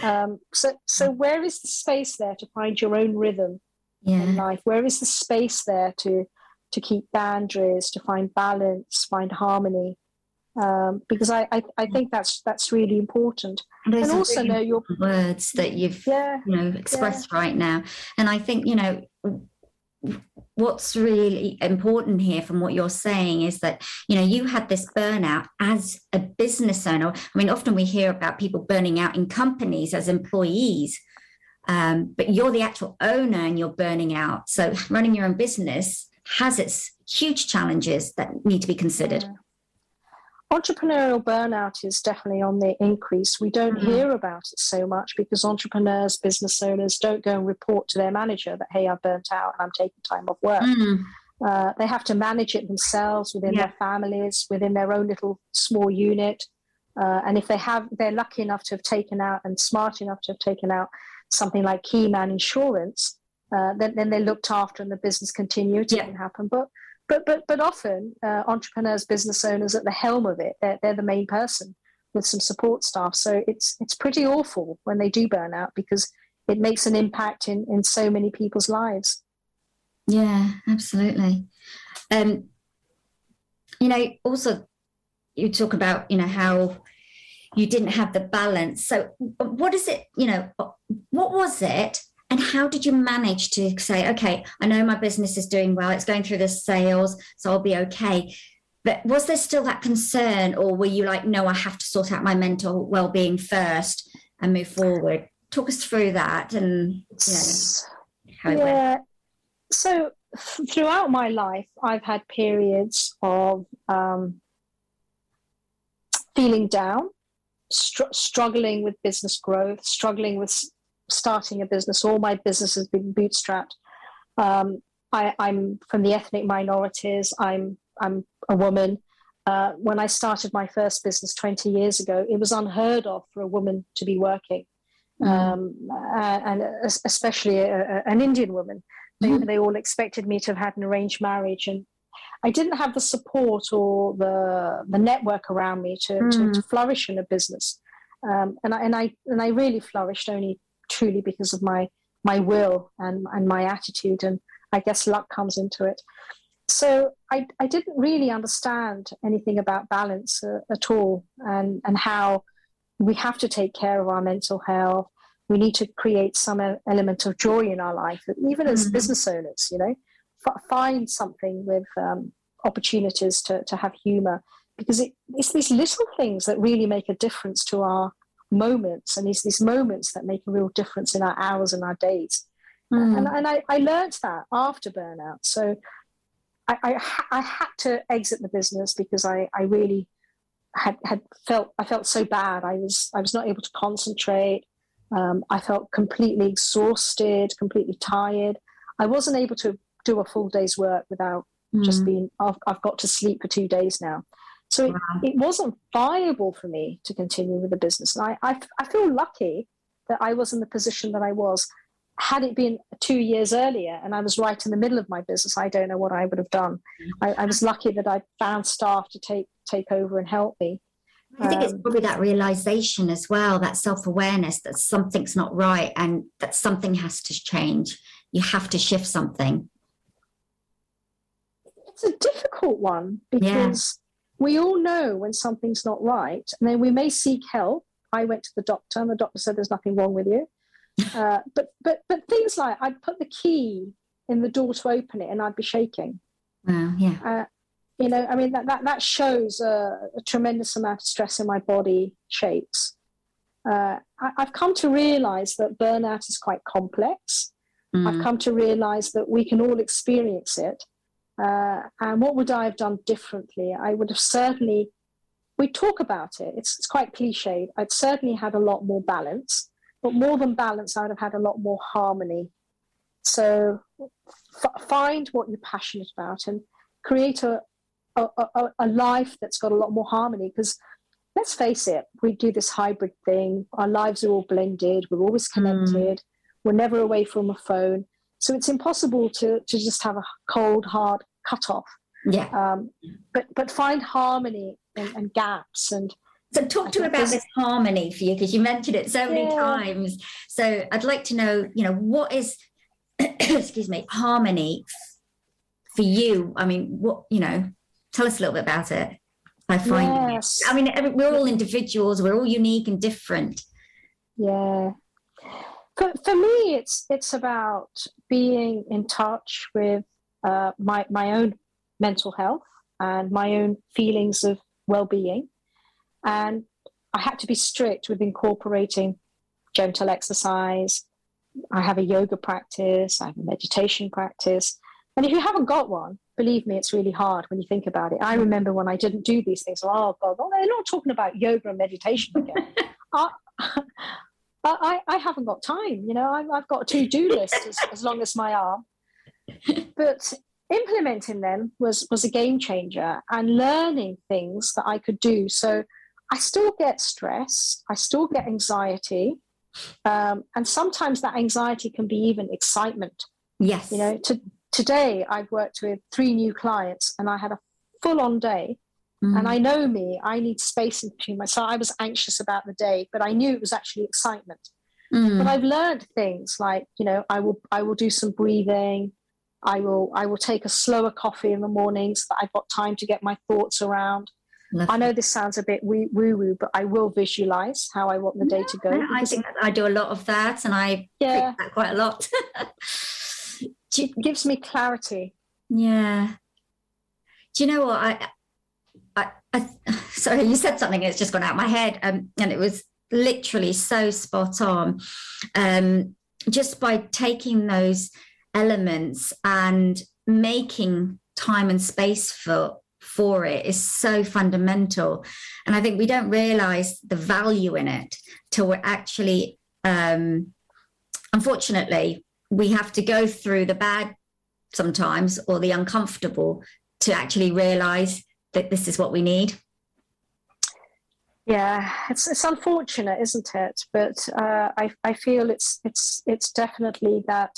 Um, so, so where is the space there to find your own rhythm yeah. in life? Where is the space there to to keep boundaries, to find balance, find harmony? Um, because I, I, I, think that's that's really important. And, and also really know your words that you've yeah, you know expressed yeah. right now. And I think you know what's really important here from what you're saying is that you know you had this burnout as a business owner i mean often we hear about people burning out in companies as employees um, but you're the actual owner and you're burning out so running your own business has its huge challenges that need to be considered yeah entrepreneurial burnout is definitely on the increase. We don't mm-hmm. hear about it so much because entrepreneurs, business owners don't go and report to their manager that, hey, I've burnt out and I'm taking time off work. Mm-hmm. Uh, they have to manage it themselves within yeah. their families, within their own little small unit. Uh, and if they have, they're lucky enough to have taken out and smart enough to have taken out something like Keyman Insurance, uh, then, then they're looked after and the business continuity yeah. can happen. But but but but often uh, entrepreneurs, business owners at the helm of it, they're, they're the main person with some support staff. So it's it's pretty awful when they do burn out because it makes an impact in in so many people's lives. Yeah, absolutely. Um, you know, also you talk about you know how you didn't have the balance. So what is it? You know, what was it and how did you manage to say, okay, I know my business is doing well, it's going through the sales, so I'll be okay. But was there still that concern, or were you like, no, I have to sort out my mental well being first and move forward? Talk us through that and you know, yeah. So throughout my life, I've had periods of um, feeling down, str- struggling with business growth, struggling with starting a business. All my business has been bootstrapped. Um, I, am from the ethnic minorities. I'm I'm a woman. Uh, when I started my first business 20 years ago, it was unheard of for a woman to be working, mm. um, and especially a, a, an Indian woman. They, mm. they all expected me to have had an arranged marriage, and I didn't have the support or the the network around me to, mm. to, to, flourish in a business. Um, and I and I and I really flourished only truly because of my my will and, and my attitude and i guess luck comes into it. So i, I didn't really understand anything about balance uh, at all and, and how we have to take care of our mental health. We need to create some element of joy in our life even as mm-hmm. business owners you know. F- find something with um, opportunities to, to have humor because it, it's these little things that really make a difference to our moments and it's these moments that make a real difference in our hours and our days mm. and, and I, I learned that after burnout so I, I, I had to exit the business because I, I really had, had felt I felt so bad. I was I was not able to concentrate. Um, I felt completely exhausted, completely tired. I wasn't able to do a full day's work without mm. just being. I've, I've, got to sleep for two days now, so wow. it, it, wasn't viable for me to continue with the business. And I, I I feel lucky that I was in the position that I was had it been two years earlier and I was right in the middle of my business, I don't know what I would have done. I, I was lucky that I found staff to take take over and help me. I think um, it's probably that realization as well, that self awareness that something's not right and that something has to change. You have to shift something. It's a difficult one because. We all know when something's not right, and then we may seek help. I went to the doctor, and the doctor said there's nothing wrong with you. Uh, but but but things like I'd put the key in the door to open it, and I'd be shaking. Wow, yeah. Uh, you know, I mean that that that shows a, a tremendous amount of stress in my body shakes. Uh, I, have come to realize that burnout is quite complex. Mm. I've come to realize that we can all experience it. Uh, and what would I have done differently? I would have certainly, we talk about it, it's, it's quite cliched. I'd certainly had a lot more balance. But more than balance, I would have had a lot more harmony. So f- find what you're passionate about and create a, a, a, a life that's got a lot more harmony. Because let's face it, we do this hybrid thing. Our lives are all blended. We're always hmm. connected. Mm. We're never away from a phone. So it's impossible to, to just have a cold, hard cutoff. Yeah. Um, but but find harmony and, and gaps and so talk to me about this harmony for you because you mentioned it so many yeah. times. So I'd like to know, you know, what is excuse me, harmony for you? I mean, what, you know, tell us a little bit about it. I find yes. I mean, we're all individuals, we're all unique and different. Yeah. For, for me, it's it's about being in touch with uh, my my own mental health and my own feelings of well-being and I had to be strict with incorporating gentle exercise. I have a yoga practice, I have a meditation practice. And if you haven't got one, believe me, it's really hard when you think about it. I remember when I didn't do these things, oh God, oh, they're not talking about yoga and meditation again. I, I, I, haven't got time, you know, I've, I've got a to do list as, as long as my arm. But implementing them was, was a game changer and learning things that I could do. So I still get stress, I still get anxiety. Um, and sometimes that anxiety can be even excitement. Yes. You know, to, today I've worked with three new clients and I had a full on day. Mm. And I know me, I need space in between my. So I was anxious about the day, but I knew it was actually excitement. Mm. But I've learned things like, you know, I will I will do some breathing. I will I will take a slower coffee in the morning so that I've got time to get my thoughts around. I know this sounds a bit woo woo, but I will visualize how I want the day to go. I think I do a lot of that, and I yeah quite a lot. it gives me clarity. Yeah. Do you know what I? I, sorry, you said something. It's just gone out my head, um, and it was literally so spot on. Um, just by taking those elements and making time and space for for it is so fundamental. And I think we don't realize the value in it till we're actually, um, unfortunately, we have to go through the bad sometimes or the uncomfortable to actually realize that this is what we need. Yeah, it's it's unfortunate, isn't it? But uh, I I feel it's it's it's definitely that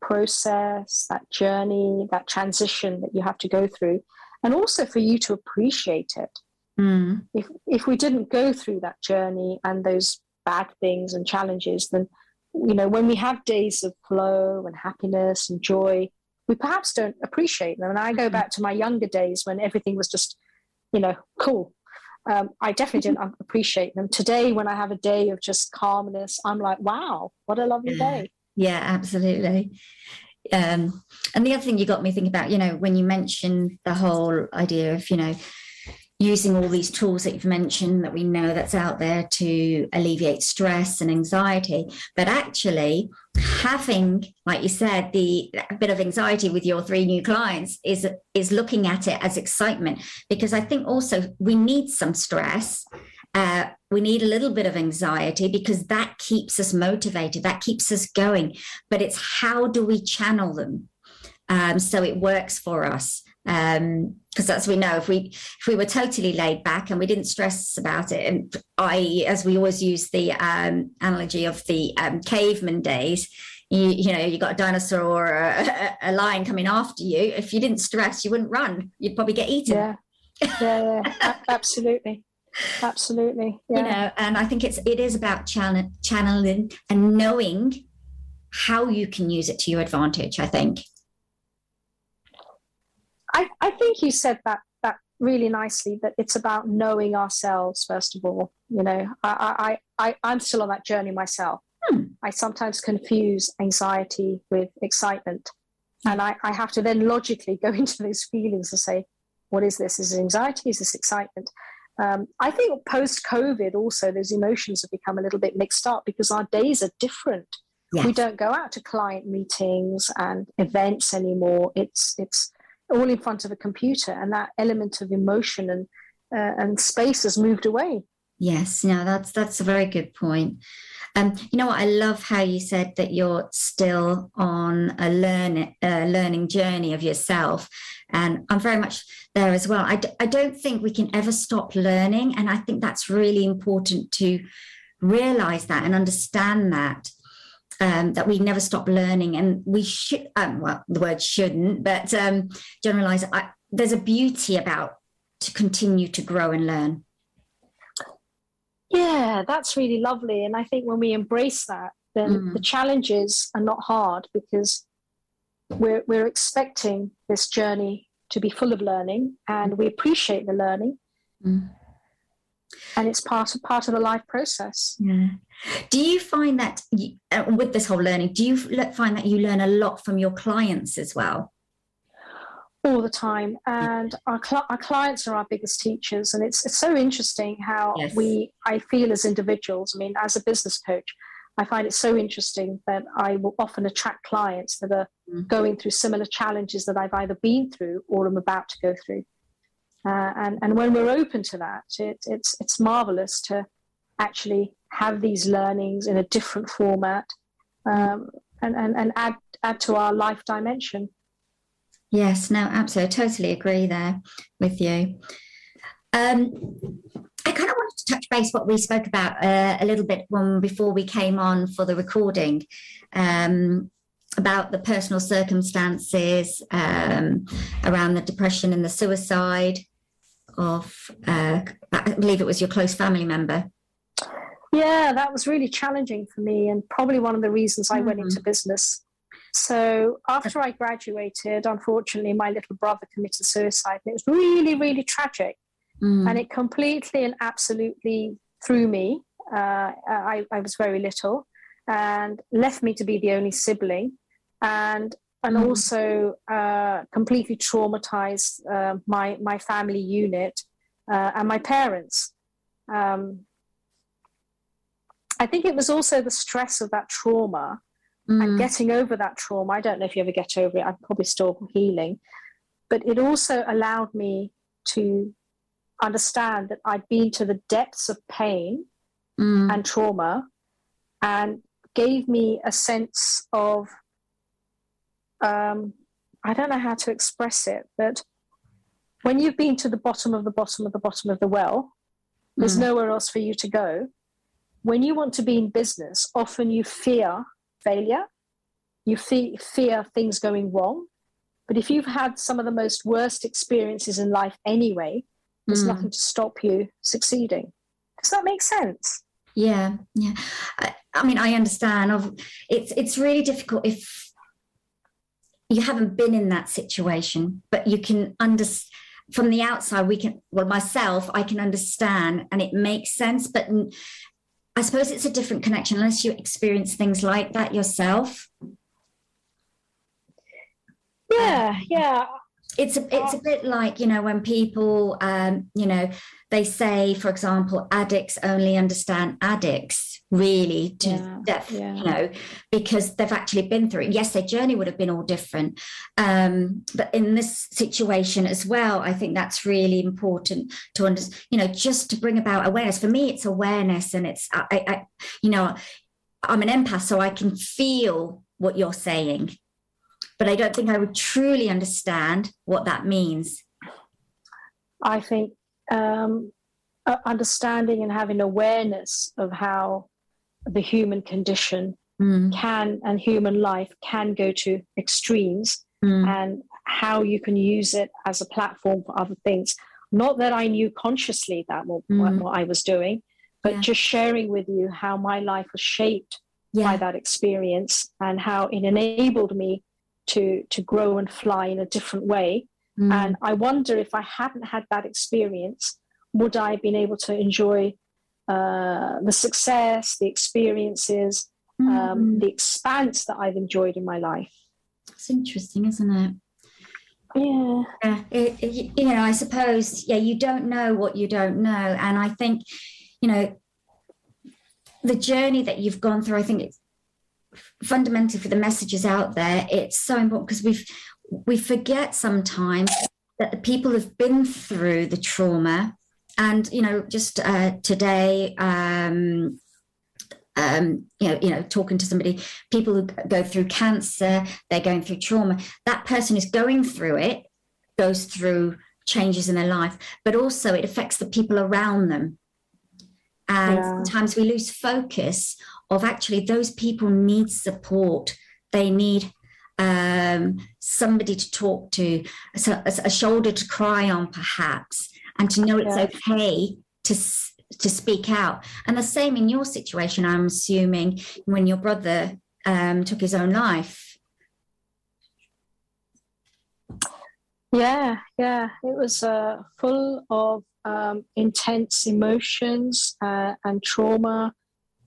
process, that journey, that transition that you have to go through and also for you to appreciate it. Mm. If if we didn't go through that journey and those bad things and challenges, then you know when we have days of flow and happiness and joy, we perhaps don't appreciate them. And I go mm-hmm. back to my younger days when everything was just, you know, cool. Um, I definitely didn't appreciate them. Today, when I have a day of just calmness, I'm like, wow, what a lovely day. Yeah, absolutely. Um, and the other thing you got me thinking about, you know, when you mentioned the whole idea of, you know, using all these tools that you've mentioned that we know that's out there to alleviate stress and anxiety. But actually having like you said the bit of anxiety with your three new clients is is looking at it as excitement. Because i think also we need some stress uh, we need a little bit of anxiety because that keeps us motivated that keeps us going. But it's how do we channel them? Um, so it works for us um because as we know if we if we were totally laid back and we didn't stress about it and i as we always use the um analogy of the um, caveman days you, you know you got a dinosaur or a, a, lion coming after you. If you didn't stress you wouldn't run. You'd probably get eaten. Yeah. Yeah, yeah. absolutely. Absolutely. Yeah. you know and i think it's it is about channel, channeling and knowing how you can use it to your advantage i think I, I think you said that that really nicely that it's about knowing ourselves first of all you know. I i, I i'm still on that journey myself. Hmm. i sometimes confuse anxiety with excitement and I, I have to then logically go into those feelings and say what is this? Is it anxiety? Is this excitement? Um, i think post covid also those emotions have become a little bit mixed up because our days are different. Yes. we don't go out to client meetings and events anymore. It's it's all in front of a computer, and that element of emotion and uh, and space has moved away. Yes, no, that's that's a very good point. Um, you know what? I love how you said that you're still on a learn uh, learning journey of yourself, and I'm very much there as well. I d- I don't think we can ever stop learning, and I think that's really important to realize that and understand that um, that we never stop learning. And we should um, well the word shouldn't but um, generalize I, there's a beauty about to continue to grow and learn. Yeah that's really lovely. And i think when we embrace that then mm. the challenges are not hard because we're, we're expecting this journey to be full of learning and we appreciate the learning. Mm and it's part of part of the life process. Yeah. Do you find that you, uh, with this whole learning, do you find that you learn a lot from your clients as well? All the time, and our, cl- our clients are our biggest teachers, and it's it's so interesting how yes. we I feel as individuals. I mean, as a business coach, I find it so interesting that I will often attract clients that are mm-hmm. going through similar challenges that I've either been through or am about to go through. Uh, and, and when we're open to that, it, it's, it's marvelous to actually have these learnings in a different format um, and, and, and add, add to our life dimension. Yes, no, absolutely. I totally agree there with you. Um, I kind of wanted to touch base what we spoke about uh, a little bit when before we came on for the recording. Um, about the personal circumstances um, around the depression and the suicide of, uh, I believe it was your close family member. Yeah, that was really challenging for me, and probably one of the reasons I mm. went into mm. business. So after I graduated, unfortunately, my little brother committed suicide. And it was really, really tragic. Mm. And it completely and absolutely threw me. Uh, I, I, was very little and left me to be the only sibling. And and mm. also uh, completely traumatized uh, my my family unit uh, and my parents. Um, I think it was also the stress of that trauma mm. and getting over that trauma. I don't know if you ever get over it. I'm probably still healing, but it also allowed me to understand that I'd been to the depths of pain mm. and trauma, and gave me a sense of um, I don't know how to express it, but when you've been to the bottom of the bottom of the bottom of the well, there's mm. nowhere else for you to go. When you want to be in business, often you fear failure, you fe- fear things going wrong. But if you've had some of the most worst experiences in life anyway, there's mm. nothing to stop you succeeding. Does that make sense? Yeah, yeah. I, I mean, I understand. Of it's it's really difficult if you haven't been in that situation, but you can understand from the outside. We can, well, myself, I can understand and it makes sense, but I suppose it's a different connection unless you experience things like that yourself. Yeah, yeah. it's a it's a bit like you know when people um, you know they say for example addicts only understand addicts really to Yeah, death yeah. you know because they've actually been through it yes their journey would have been all different um, but in this situation as well i think that's really important to understand you know just to bring about awareness for me it's awareness and it's i, I you know i'm an empath so i can feel what you're saying but I don't think I would truly understand what that means. I think um, uh, understanding and having awareness of how the human condition Mm, can and human life can go to extremes mm, and how you can use it as a platform for other things. Not that I knew consciously that what, Mm. what I was doing, but Yeah. just sharing with you how my life was shaped by that experience and how it enabled me to to grow and fly in a different way. Mm, And I wonder if I hadn't had that experience, would I have been able to enjoy uh, the success, the experiences, um, mm. the expanse that I've enjoyed in my life? It's interesting, isn't it? Yeah. Yeah, it, it- you know, I suppose, yeah, you don't know what you don't know. And I think, you know, the journey that you've gone through, I think it's fundamentally for the messages out there, it's so important because we've we forget sometimes that the people have been through the trauma. And, you know, just uh, today, um, um, you know, you know, talking to somebody, people who go through cancer, they're going through trauma. That person is going through it, goes through changes in their life, but also it affects the people around them. And Yeah. sometimes we lose focus of actually those people need support. They need um, somebody to talk to, a, a shoulder to cry on, perhaps, and to know it's Yeah. okay to to speak out. And the same in your situation, I'm assuming, when your brother um, took his own life. Yeah, yeah. It was uh, full of um, intense emotions uh, and trauma.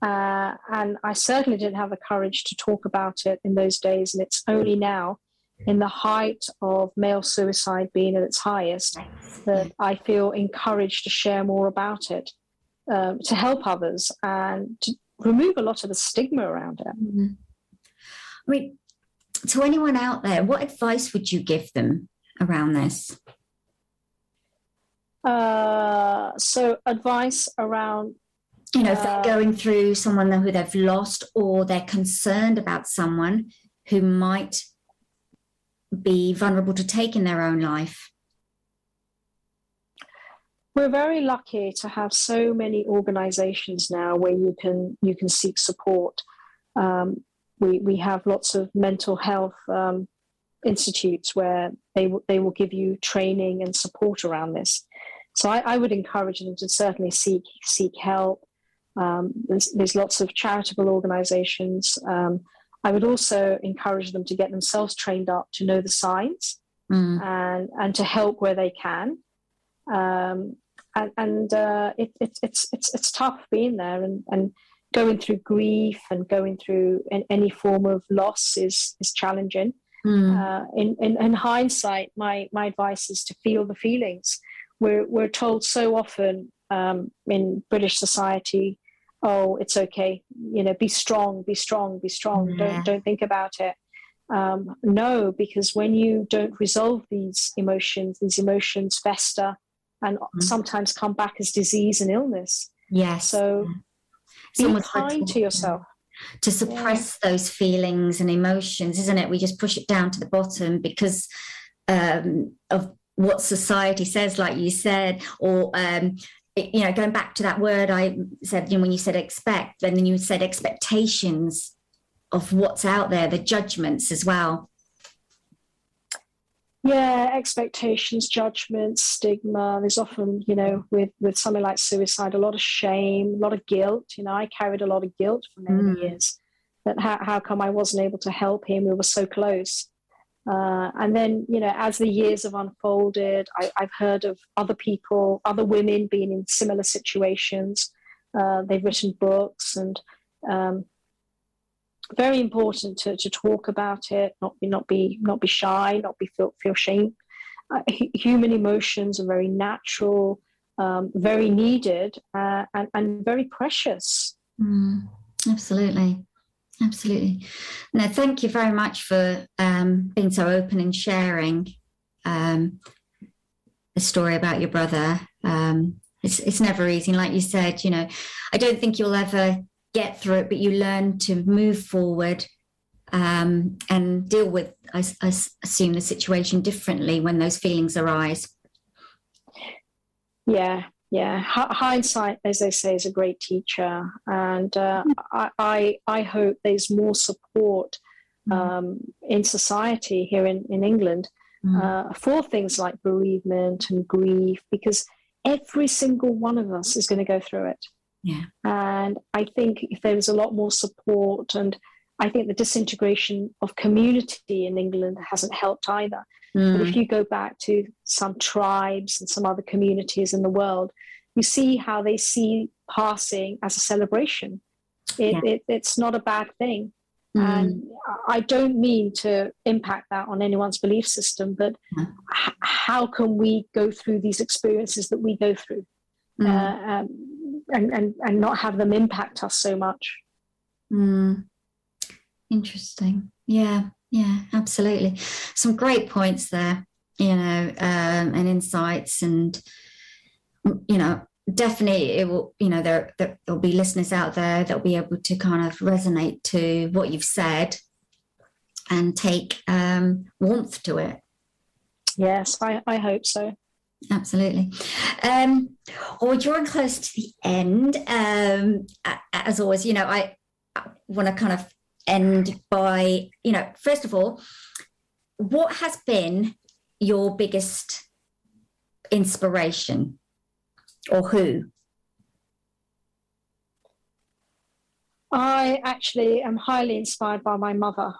Uh, and I certainly didn't have the courage to talk about it in those days. And it's only now, in the height of male suicide being at its highest, that I feel encouraged to share more about it, um, to help others and to remove a lot of the stigma around it. Mhm. I mean, to anyone out there, what advice would you give them around this? Uh, so, advice around You know, if they're Uh, going through someone who they've lost or they're concerned about someone who might be vulnerable to taking their own life. we're very lucky to have so many organizations now where you can you can seek support. Um, we we have lots of mental health um, institutes where they w- they will give you training and support around this. So I, I would encourage them to certainly seek seek help um, there's, there's lots of charitable organizations um, I would also encourage them to get themselves trained up to know the signs Mm, and and to help where they can. Um, and and uh, it, it, it's it's it's tough being there and, and going through grief and going through an, any form of loss is is challenging. mm, Uh, in, in in hindsight, my my advice is to feel the feelings. We're we're told so often um, in British society, oh, it's okay, you know, be strong, be strong, be strong. Yeah. Don't don't think about it. Um, no, because when you don't resolve these emotions, these emotions fester and Mhm. sometimes come back as disease and illness. yes. So It's be kind to yourself. to suppress those feelings and emotions, isn't it? We just push it down to the bottom because um, of what society says, like you said, or um, you know, going back to that word I said, you know, when you said expect, and then you said expectations of what's out there, the judgments as well. yeah expectations judgments stigma. There's often you know with with something like suicide a lot of shame a lot of guilt. You know i carried a lot of guilt for many Mm. years. That how, how come i wasn't able to help him? We were so close uh, and then you know as the years have unfolded I, i've heard of other people other women being in similar situations uh, they've written books and um, very important to, to talk about it, not be not be not be shy, not be feel feel shame, uh, human emotions are very natural, um, very needed, uh, and, and very precious. Mm, absolutely. Absolutely. No, thank you very much for um, being so open and sharing um, the story about your brother. Um, it's, it's never easy. like you said, you know, I don't think you'll ever get through it, but you learn to move forward um, and deal with, I, I assume, the situation differently when those feelings arise. Yeah, yeah. H- hindsight, as they say, is a great teacher, and uh, I, I, I hope there's more support mm. um, in society here in in England mm. uh, for things like bereavement and grief, because every single one of us is going to go through it. Yeah. And I think if there was a lot more support and I think the disintegration of community in England hasn't helped either. Mm. But if you go back to some tribes and some other communities in the world, you see how they see passing as a celebration. It, yeah. it, it's not a bad thing. Mm. And I don't mean to impact that on anyone's belief system, but mm. h- how can we go through these experiences that we go through mm. uh, um, and, and, and not have them impact us so much? Mm. Interesting. Yeah, yeah, absolutely. Some great points there, you know, um, and insights, and you know, definitely it will. You know, there, there there'll be listeners out there that'll be able to kind of resonate to what you've said and take um, warmth to it. Yes, I, I hope so. Absolutely. Um, well, drawing close to the end. Um, as always, you know, I, I want to kind of end by, you know, first of all, what has been your biggest inspiration or who? I actually am highly inspired by my mother,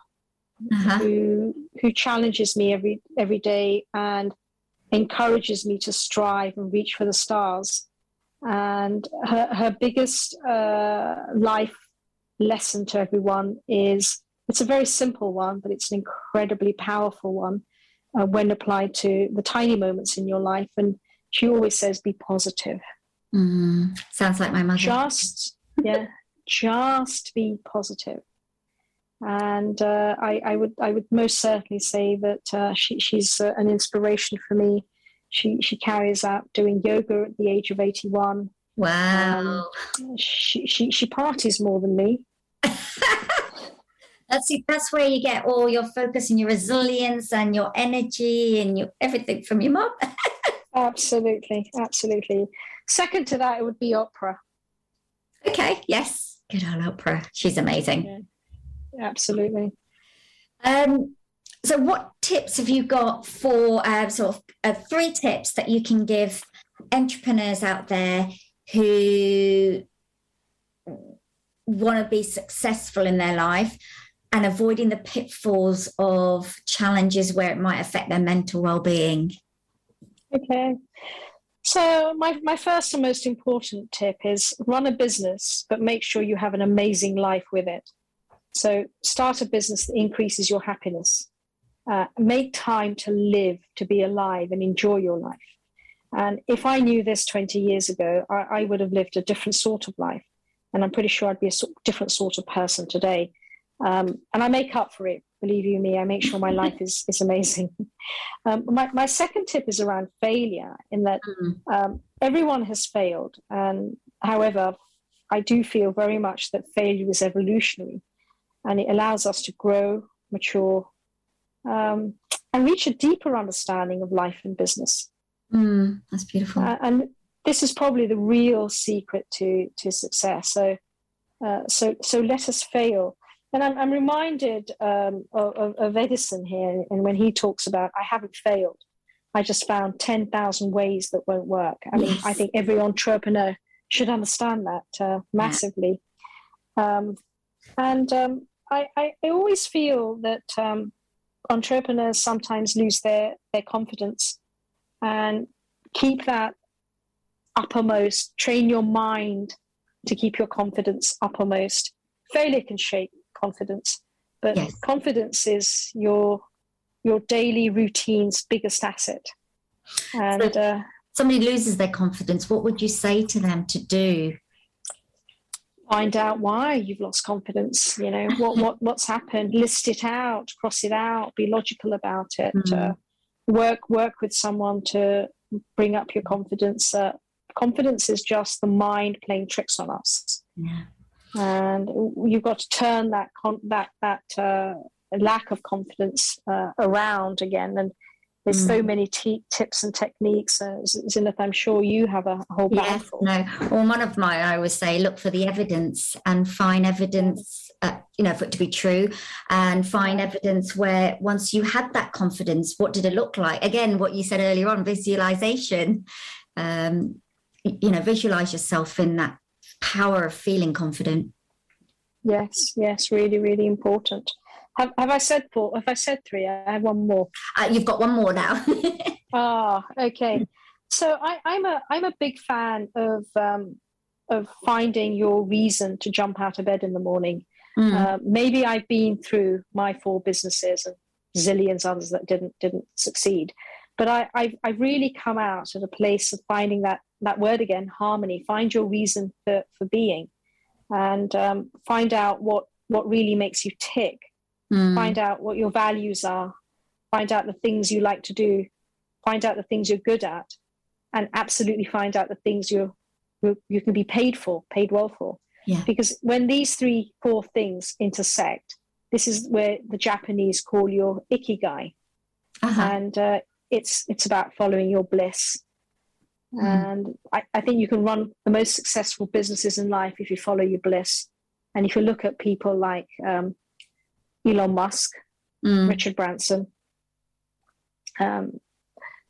uh-huh. who who challenges me every every day and encourages me to strive and reach for the stars. And her her biggest uh, life lesson to everyone is it's a very simple one, but it's an incredibly powerful one uh, when applied to the tiny moments in your life. And she always says, be positive. Mm, sounds like my mother. Just, yeah, just be positive. And uh, I, I, would, I would most certainly say that uh, she, she's uh, an inspiration for me. She, she carries out doing yoga at the age of 81 Wow. Um, she, she, she parties more than me. that's. That's where you get all your focus and your resilience and your energy and your everything from your mom. absolutely, absolutely. Second to that, it would be Oprah. Okay. Yes. Good old Oprah. She's amazing. Yeah, absolutely. Um, so, what tips have you got for uh, sort of uh, three tips that you can give entrepreneurs out there who want to be successful in their life and avoiding the pitfalls of challenges where it might affect their mental well-being. Okay. So my, my first and most important tip is run a business but make sure you have an amazing life with it. So start a business that increases your happiness. Uh, make time to live to be alive and enjoy your life and if I knew this 20 years ago, I, I, would have lived a different sort of life. And I'm pretty sure I'd be a sort, different sort of person today. Um, and I make up for it, believe you me. I make sure my life is, is amazing. Um, my, my second tip is around failure, in that mm-hmm. um, everyone has failed. And however, I do feel very much that failure is evolutionary and it allows us to grow, mature, um, and reach a deeper understanding of life and business. Mm, that's beautiful. Uh, and this is probably the real secret to to success. So, uh, so so let us fail. And I'm, I'm reminded um, of, of, Edison here, and when he talks about, I haven't failed. I just found 10,000 ways that won't work. I mean, I think every entrepreneur should understand that uh, massively. Yeah. Um, and um, I, I, I, always feel that um, entrepreneurs sometimes lose their, their confidence and keep that uppermost. Train your mind to keep your confidence uppermost. Failure can shake confidence, but yes. confidence is your your daily routine's biggest asset. And So- uh, Somebody loses their confidence. What would you say to them to do? find out why you've lost confidence. You know what what what's happened. List it out, cross it out, be logical about it. Mm. Uh, work work with someone to bring up your confidence. that confidence is just the mind playing tricks on us. Yeah. and you've got to turn that con- that that uh, lack of confidence uh, around again. And there's so many t- tips and techniques. Uh, Z- Zeenat, I'm sure you have a whole bag Yes, no. Well, one of my, I always say, look for the evidence and find evidence, uh, you know, for it to be true, and find evidence where once you had that confidence, what did it look like? Again, what you said earlier on, visualization. Um, you know, visualize yourself in that power of feeling confident. Yes, yes, really, really important. Have, have I said four? Have I said three? I have one more. Uh, you've got one more now. Ah, okay. So I, I'm a I'm a big fan of um, of finding your reason to jump out of bed in the morning. Mm. Uh, maybe I've been through my four businesses and zillions others that didn't didn't succeed, but I I've, I've really come out at a place of finding that that word again harmony. Find your reason for for being, and um, find out what what really makes you tick. Mm. Find out what your values are. Find out the things you like to do. Find out the things you're good at, and absolutely find out the things you, you can be paid for, paid well for. Yeah. Because when these three, four things intersect, this is where the Japanese call your ikigai, Uh-huh. and uh, it's it's about following your bliss. And I, I think you can run the most successful businesses in life if you follow your bliss. And if you look at people like um, Elon Musk, Mm. Richard Branson, um,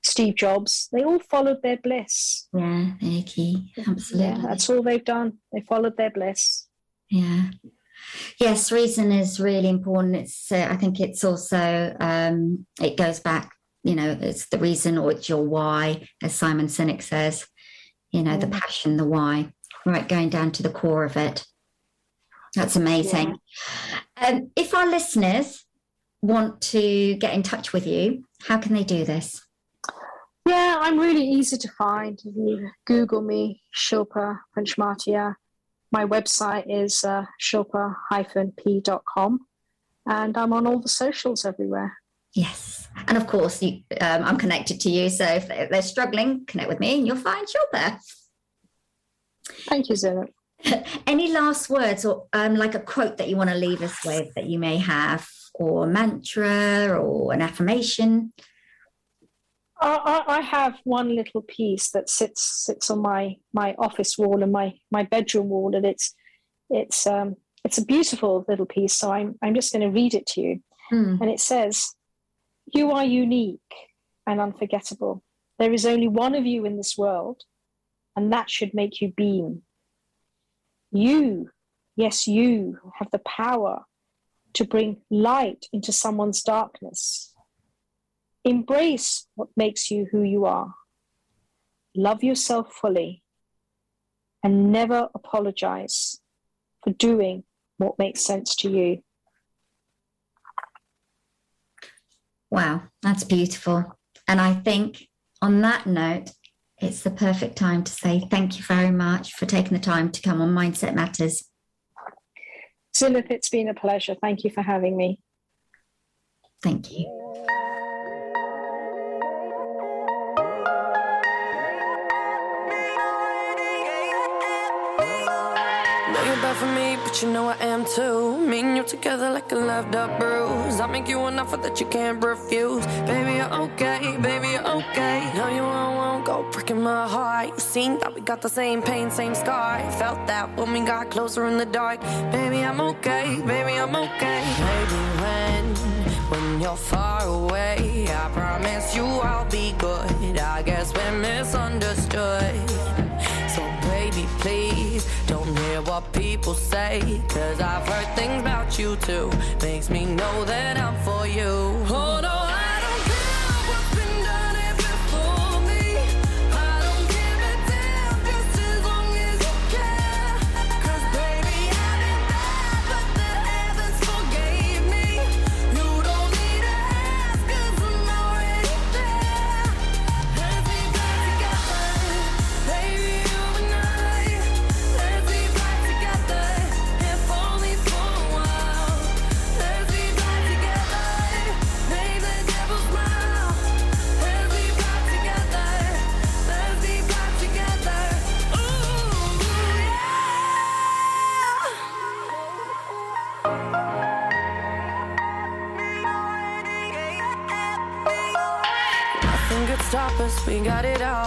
Steve Jobs, they all followed their bliss. Yeah, key. Absolutely. Yeah, that's all they've done. They followed their bliss. Yeah. Yes, reason is really important. It's. Uh, I think it's also. Um, it goes back. You know, it's the reason or it's your why, as Simon Sinek says. You know, the Mm. passion, the why. Right, going down to the core of it. That's amazing. Um, if our listeners want to get in touch with you, how can they do this? Yeah, I'm really easy to find. If you Google me, Shilpa Panchmatia. My website is uh, shilpa-p.com. And I'm on all the socials everywhere. Yes, and of course, you, um, I'm connected to you. So if they- they're struggling, connect with me, and you'll find Shilpa. Thank you, Zeenat. Any last words or um, like a quote that you want to leave us with that you may have, or a mantra or an affirmation? I, I I have one little piece that sits sits on my my office wall and my my bedroom wall, and it's it's um it's a beautiful little piece. So I'm I'm just going to read it to you, Hmm. and it says, "You are unique and unforgettable. There is only one of you in this world, and that should make you beam. You, yes, you have the power to bring light into someone's darkness." Embrace what makes you who you are. Love yourself fully and never apologize for doing what makes sense to you. Wow, that's beautiful. And I think on that note, it's the perfect time to say thank you very much for taking the time to come on Mindset Matters. Zeenat, it's been a pleasure. Thank you for having me. Thank you. Know you're for me, but you know I am too. Me and you together like a loved up bruise. I make you an offer that you can't refuse. Baby, you're okay, baby, you're okay. No, you won't, won't go breaking my heart. You seen that we got the same pain, same scar. Felt that when we got closer in the dark. Baby, I'm okay, baby, I'm okay. Maybe when, when you're far away, I promise you I'll be good. I guess we're misunderstood. So baby, please don't hear what people say. Cause I've heard things about you too. Makes me know that I'm for you. Oh no,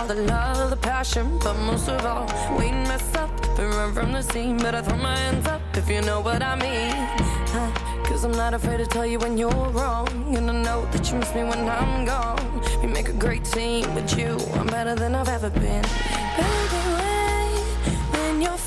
the love, the passion, but most of all, we mess up and run from the scene. But I throw my hands up if you know what I mean. Cause I'm not afraid to tell you when you're wrong. And I know that you miss me when I'm gone. We make a great team with you. I'm better than I've ever been. Baby, wait, when you're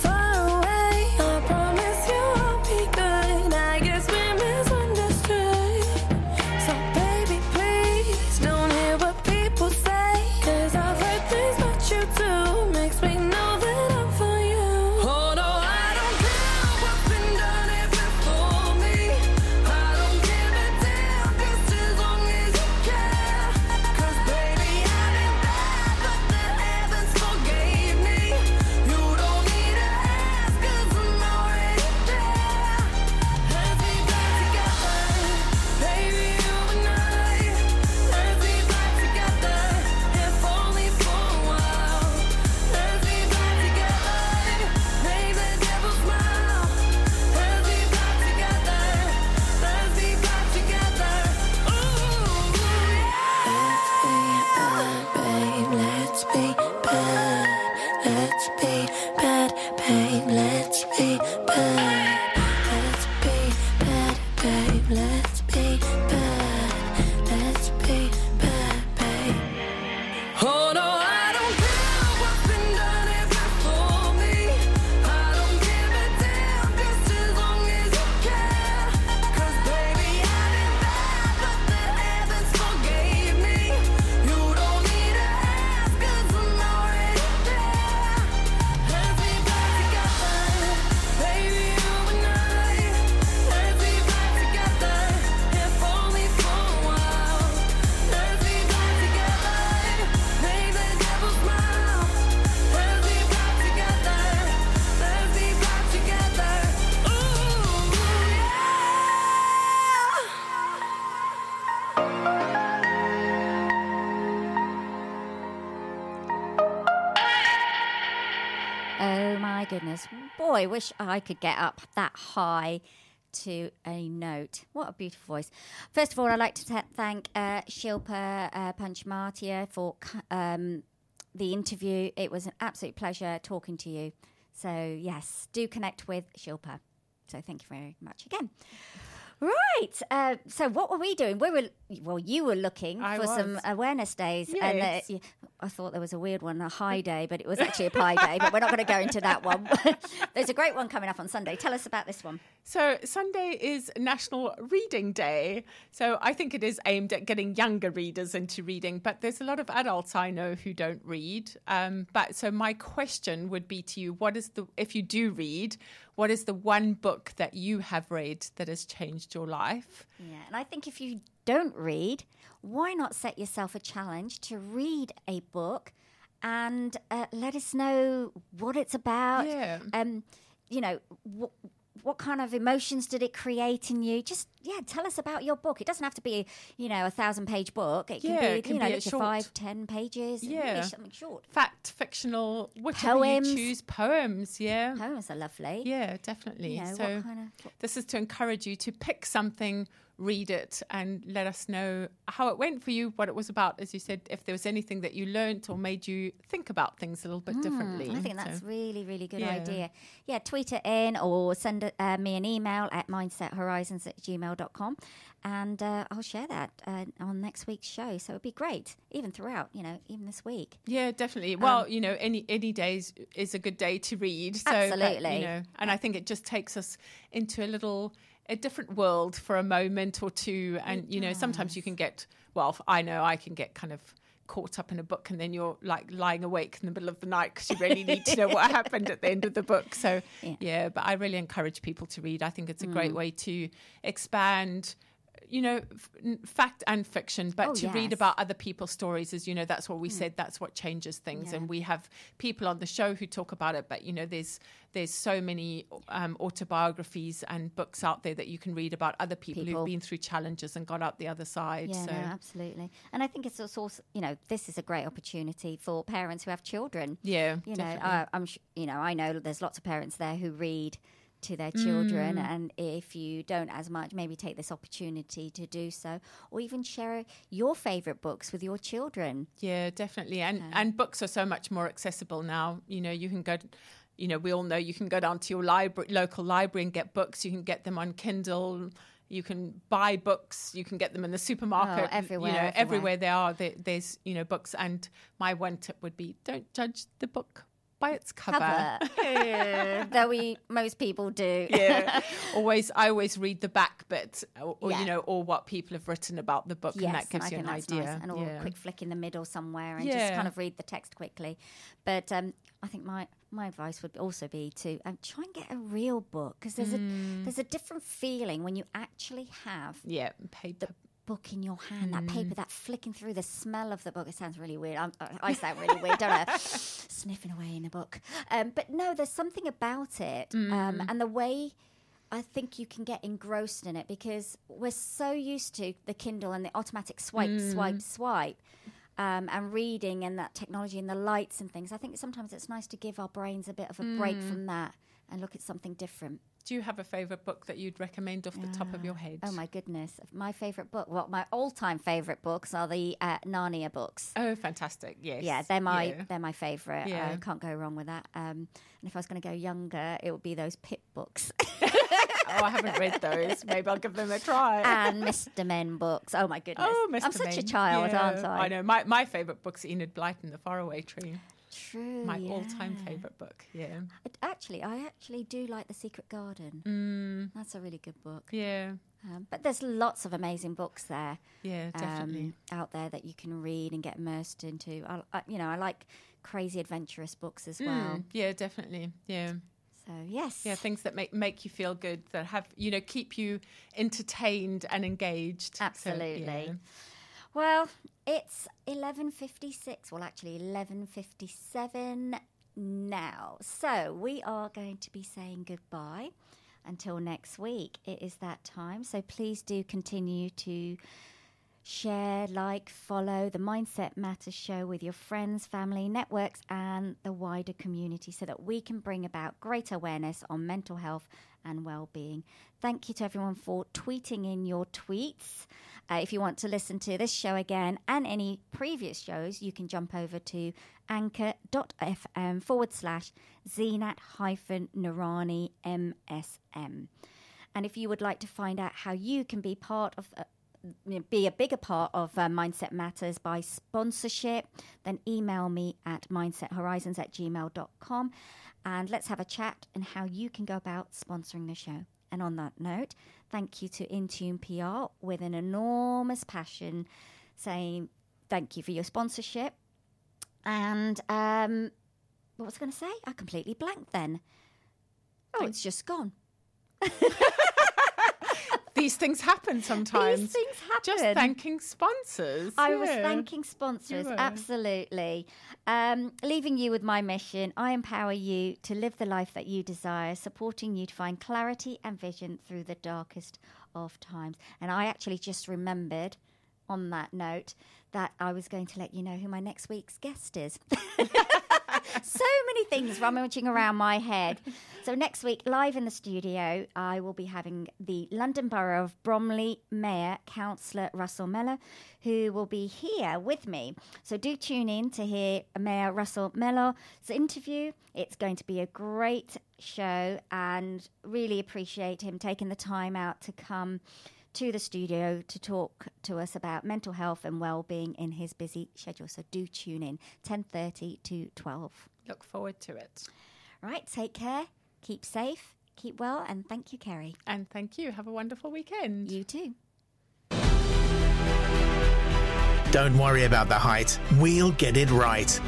Boy, wish I could get up that high to a note. What a beautiful voice. First of all, I'd like to th- thank uh, Shilpa uh, Panchmatia for um, the interview. It was an absolute pleasure talking to you. So, yes, do connect with Shilpa. So, thank you very much again. Right. Uh, so, what were we doing? We were well. You were looking I for some awareness days, and uh, Yes. I thought there was a weird one, a high day, but it was actually a pie day. But we're not going to go into that one. There's a great one coming up on Sunday. Tell us about this one. So Sunday is National Reading Day. So I think it is aimed at getting younger readers into reading, but there's a lot of adults I know who don't read. Um, but so my question would be to you: What is the if you do read, what is the one book that you have read that has changed your life? Yeah, and I think if you don't read, why not set yourself a challenge to read a book and uh, let us know what it's about? Yeah. Um, you know, what kind of emotions did it create in you? Just yeah, tell us about your book. It doesn't have to be, you know, a thousand page book. It can Yeah, be, it can you know, be short- five, ten pages. Really Yeah. something short. Fact, fictional, whatever Poems. you choose, poems. Yeah, Poems are lovely. yeah, definitely. You know, so what kind of this is to encourage you to pick something read it and let us know how it went for you what it was about as you said if there was anything that you learnt or made you think about things a little bit differently Hmm, I think So- that's really, really good Yeah. idea. Yeah, tweet it in or send uh, me an email at mindsethorizons at gmail.com and uh, I'll share that uh, on next week's show. So it'd be great, even throughout, you know, even this week. Yeah, definitely. Um, Well, you know, any any days is a good day to read. So that, Absolutely. you know, and I think it just takes us into a little a different world for a moment or two. And you know, sometimes you can get well. I know I can get kind of caught up in a book and then you're like lying awake in the middle of the night because you really need to know what happened at the end of the book so Yeah. yeah. but i really encourage people to read i think it's a Mm. great way to expand you know f- fact and fiction but Oh, to read about other people's stories as you know that's what we said that's what changes things and we have people on the show who talk about it but you know there's there's so many um, autobiographies and books out there that you can read about other people, People. who've been through challenges and got out the other side Yeah, so no, absolutely. And I think it's also, you know, this is a great opportunity for parents who have children. yeah You know, definitely. I, I'm, sh- you know, I know there's lots of parents there who read to their children. Mm. And if you don't as much, maybe take this opportunity to do so, or even share your favorite books with your children. Yeah, definitely. And and books are so much more accessible now. You know, you can go. You know, we all know you can go down to your library, local library, and get books. You can get them on Kindle. You can buy books. You can get them in the supermarket. Oh, everywhere, You know, everywhere. everywhere they are, there, there's you know books. And my one tip would be: don't judge the book by its cover. Cover. Though we most people do. yeah, always. I always read the back bit, or, or, Yeah. you know, or what people have written about the book, and that gives I you an idea. nice. And or yeah. a quick flick in the middle somewhere and just kind of read the text quickly. But um, I think my, my advice would also be to um, try and get a real book because there's Mm. a there's a different feeling when you actually have yeah, paper. Book in your hand, that Mm. paper, that flicking through the smell of the book. It sounds really weird. I'm, I sound really weird, don't I? Sniffing away in a book. Um, but no, there's something about it. Um, Mm. and the way I think you can get engrossed in it because we're so used to the Kindle and the automatic swipe, Mm. swipe, swipe. Um, and reading and that technology and the lights and things. I think sometimes it's nice to give our brains a bit of a break Mm. from that and look at something different. Do you have a favorite book that you'd recommend off the top of your head? Oh my goodness! My favorite book. Well, my all-time favorite books are the uh, Narnia books. Oh, fantastic! Yes. Yeah, they're my Yeah. they're my favorite. Yeah. I can't go wrong with that. Um, and if I was going to go younger, it would be those Pip books oh, I haven't read those. Maybe I'll give them a try. and Mr. Men books. Oh my goodness! Oh, Mr. I'm such a child, Yeah, aren't I? I know. My my favorite book's Enid Blyton, The Faraway Tree. True. My all-time favorite book. Yeah. Actually, I actually do like The Secret Garden. Mm, That's a really good book. yeah. Um, but there's lots of amazing books there. Yeah. Definitely. um, out there that you can read and get immersed into. I, I, you know, I like crazy adventurous books as well. Mm, yeah. Definitely. Yeah. So yes, Yeah. Things that make make you feel good. That have you know keep you entertained and engaged. So, absolutely. yeah. Well, it's eleven fifty six. Well, actually, eleven fifty seven now. So we are going to be saying goodbye until next week. It is that time. So please do continue to share, like, follow the Mindset Matters show with your friends, family, networks, and the wider community so that we can bring about greater awareness on mental health and well-being. Thank you to everyone for tweeting in your tweets. Uh, if you want to listen to this show again and any previous shows, you can jump over to anchor.fm forward slash zeenat hyphen Noorani MSM. And if you would like to find out how you can be part of uh, you know, be a bigger part of uh, Mindset Matters by sponsorship, then email me at mindsethorizons at gmail.com and let's have a chat and how you can go about sponsoring the show. And on that note, thank you to Intune PR with an enormous passion saying thank you for your sponsorship. And um, what was I going to say? I completely blanked then. Oh, it's just gone. These things happen sometimes. These things happen. Just thanking sponsors. I was thanking sponsors, absolutely. Um, leaving you with my mission, I empower you to live the life that you desire, supporting you to find clarity and vision through the darkest of times. And I actually just remembered on that note that I was going to let you know who my next week's guest is. so many things rummaging around my head. So next week, live in the studio, I will be having the London Borough of Bromley Mayor, Councillor Russell Mellor, who will be here with me. So do tune in to hear Mayor Russell Mellor's interview. It's going to be a great show and really appreciate him taking the time out to come to the studio to talk to us about mental health and well-being in his busy schedule. So do tune in 10:30 to 12. Look forward to it. Right, take care, keep safe, keep well and thank you Kerry. And thank you. Have a wonderful weekend. You too. Don't worry about the height, we'll get it right.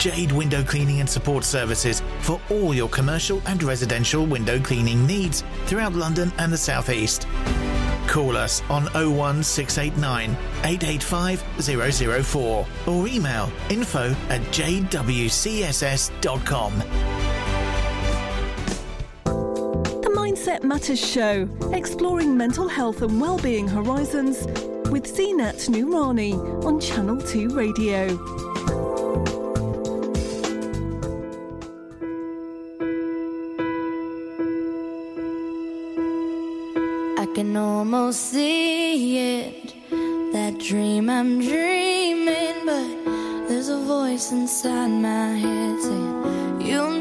Jade Window Cleaning and Support Services for all your commercial and residential window cleaning needs throughout London and the South East. Call us on 01689 885 004 or email info at jdwcss.com. The Mindset Matters Show, exploring mental health and well-being horizons with Zeenat Noorani on Channel 2 Radio. Almost see it. That dream I'm dreaming, but there's a voice inside my head saying, You'll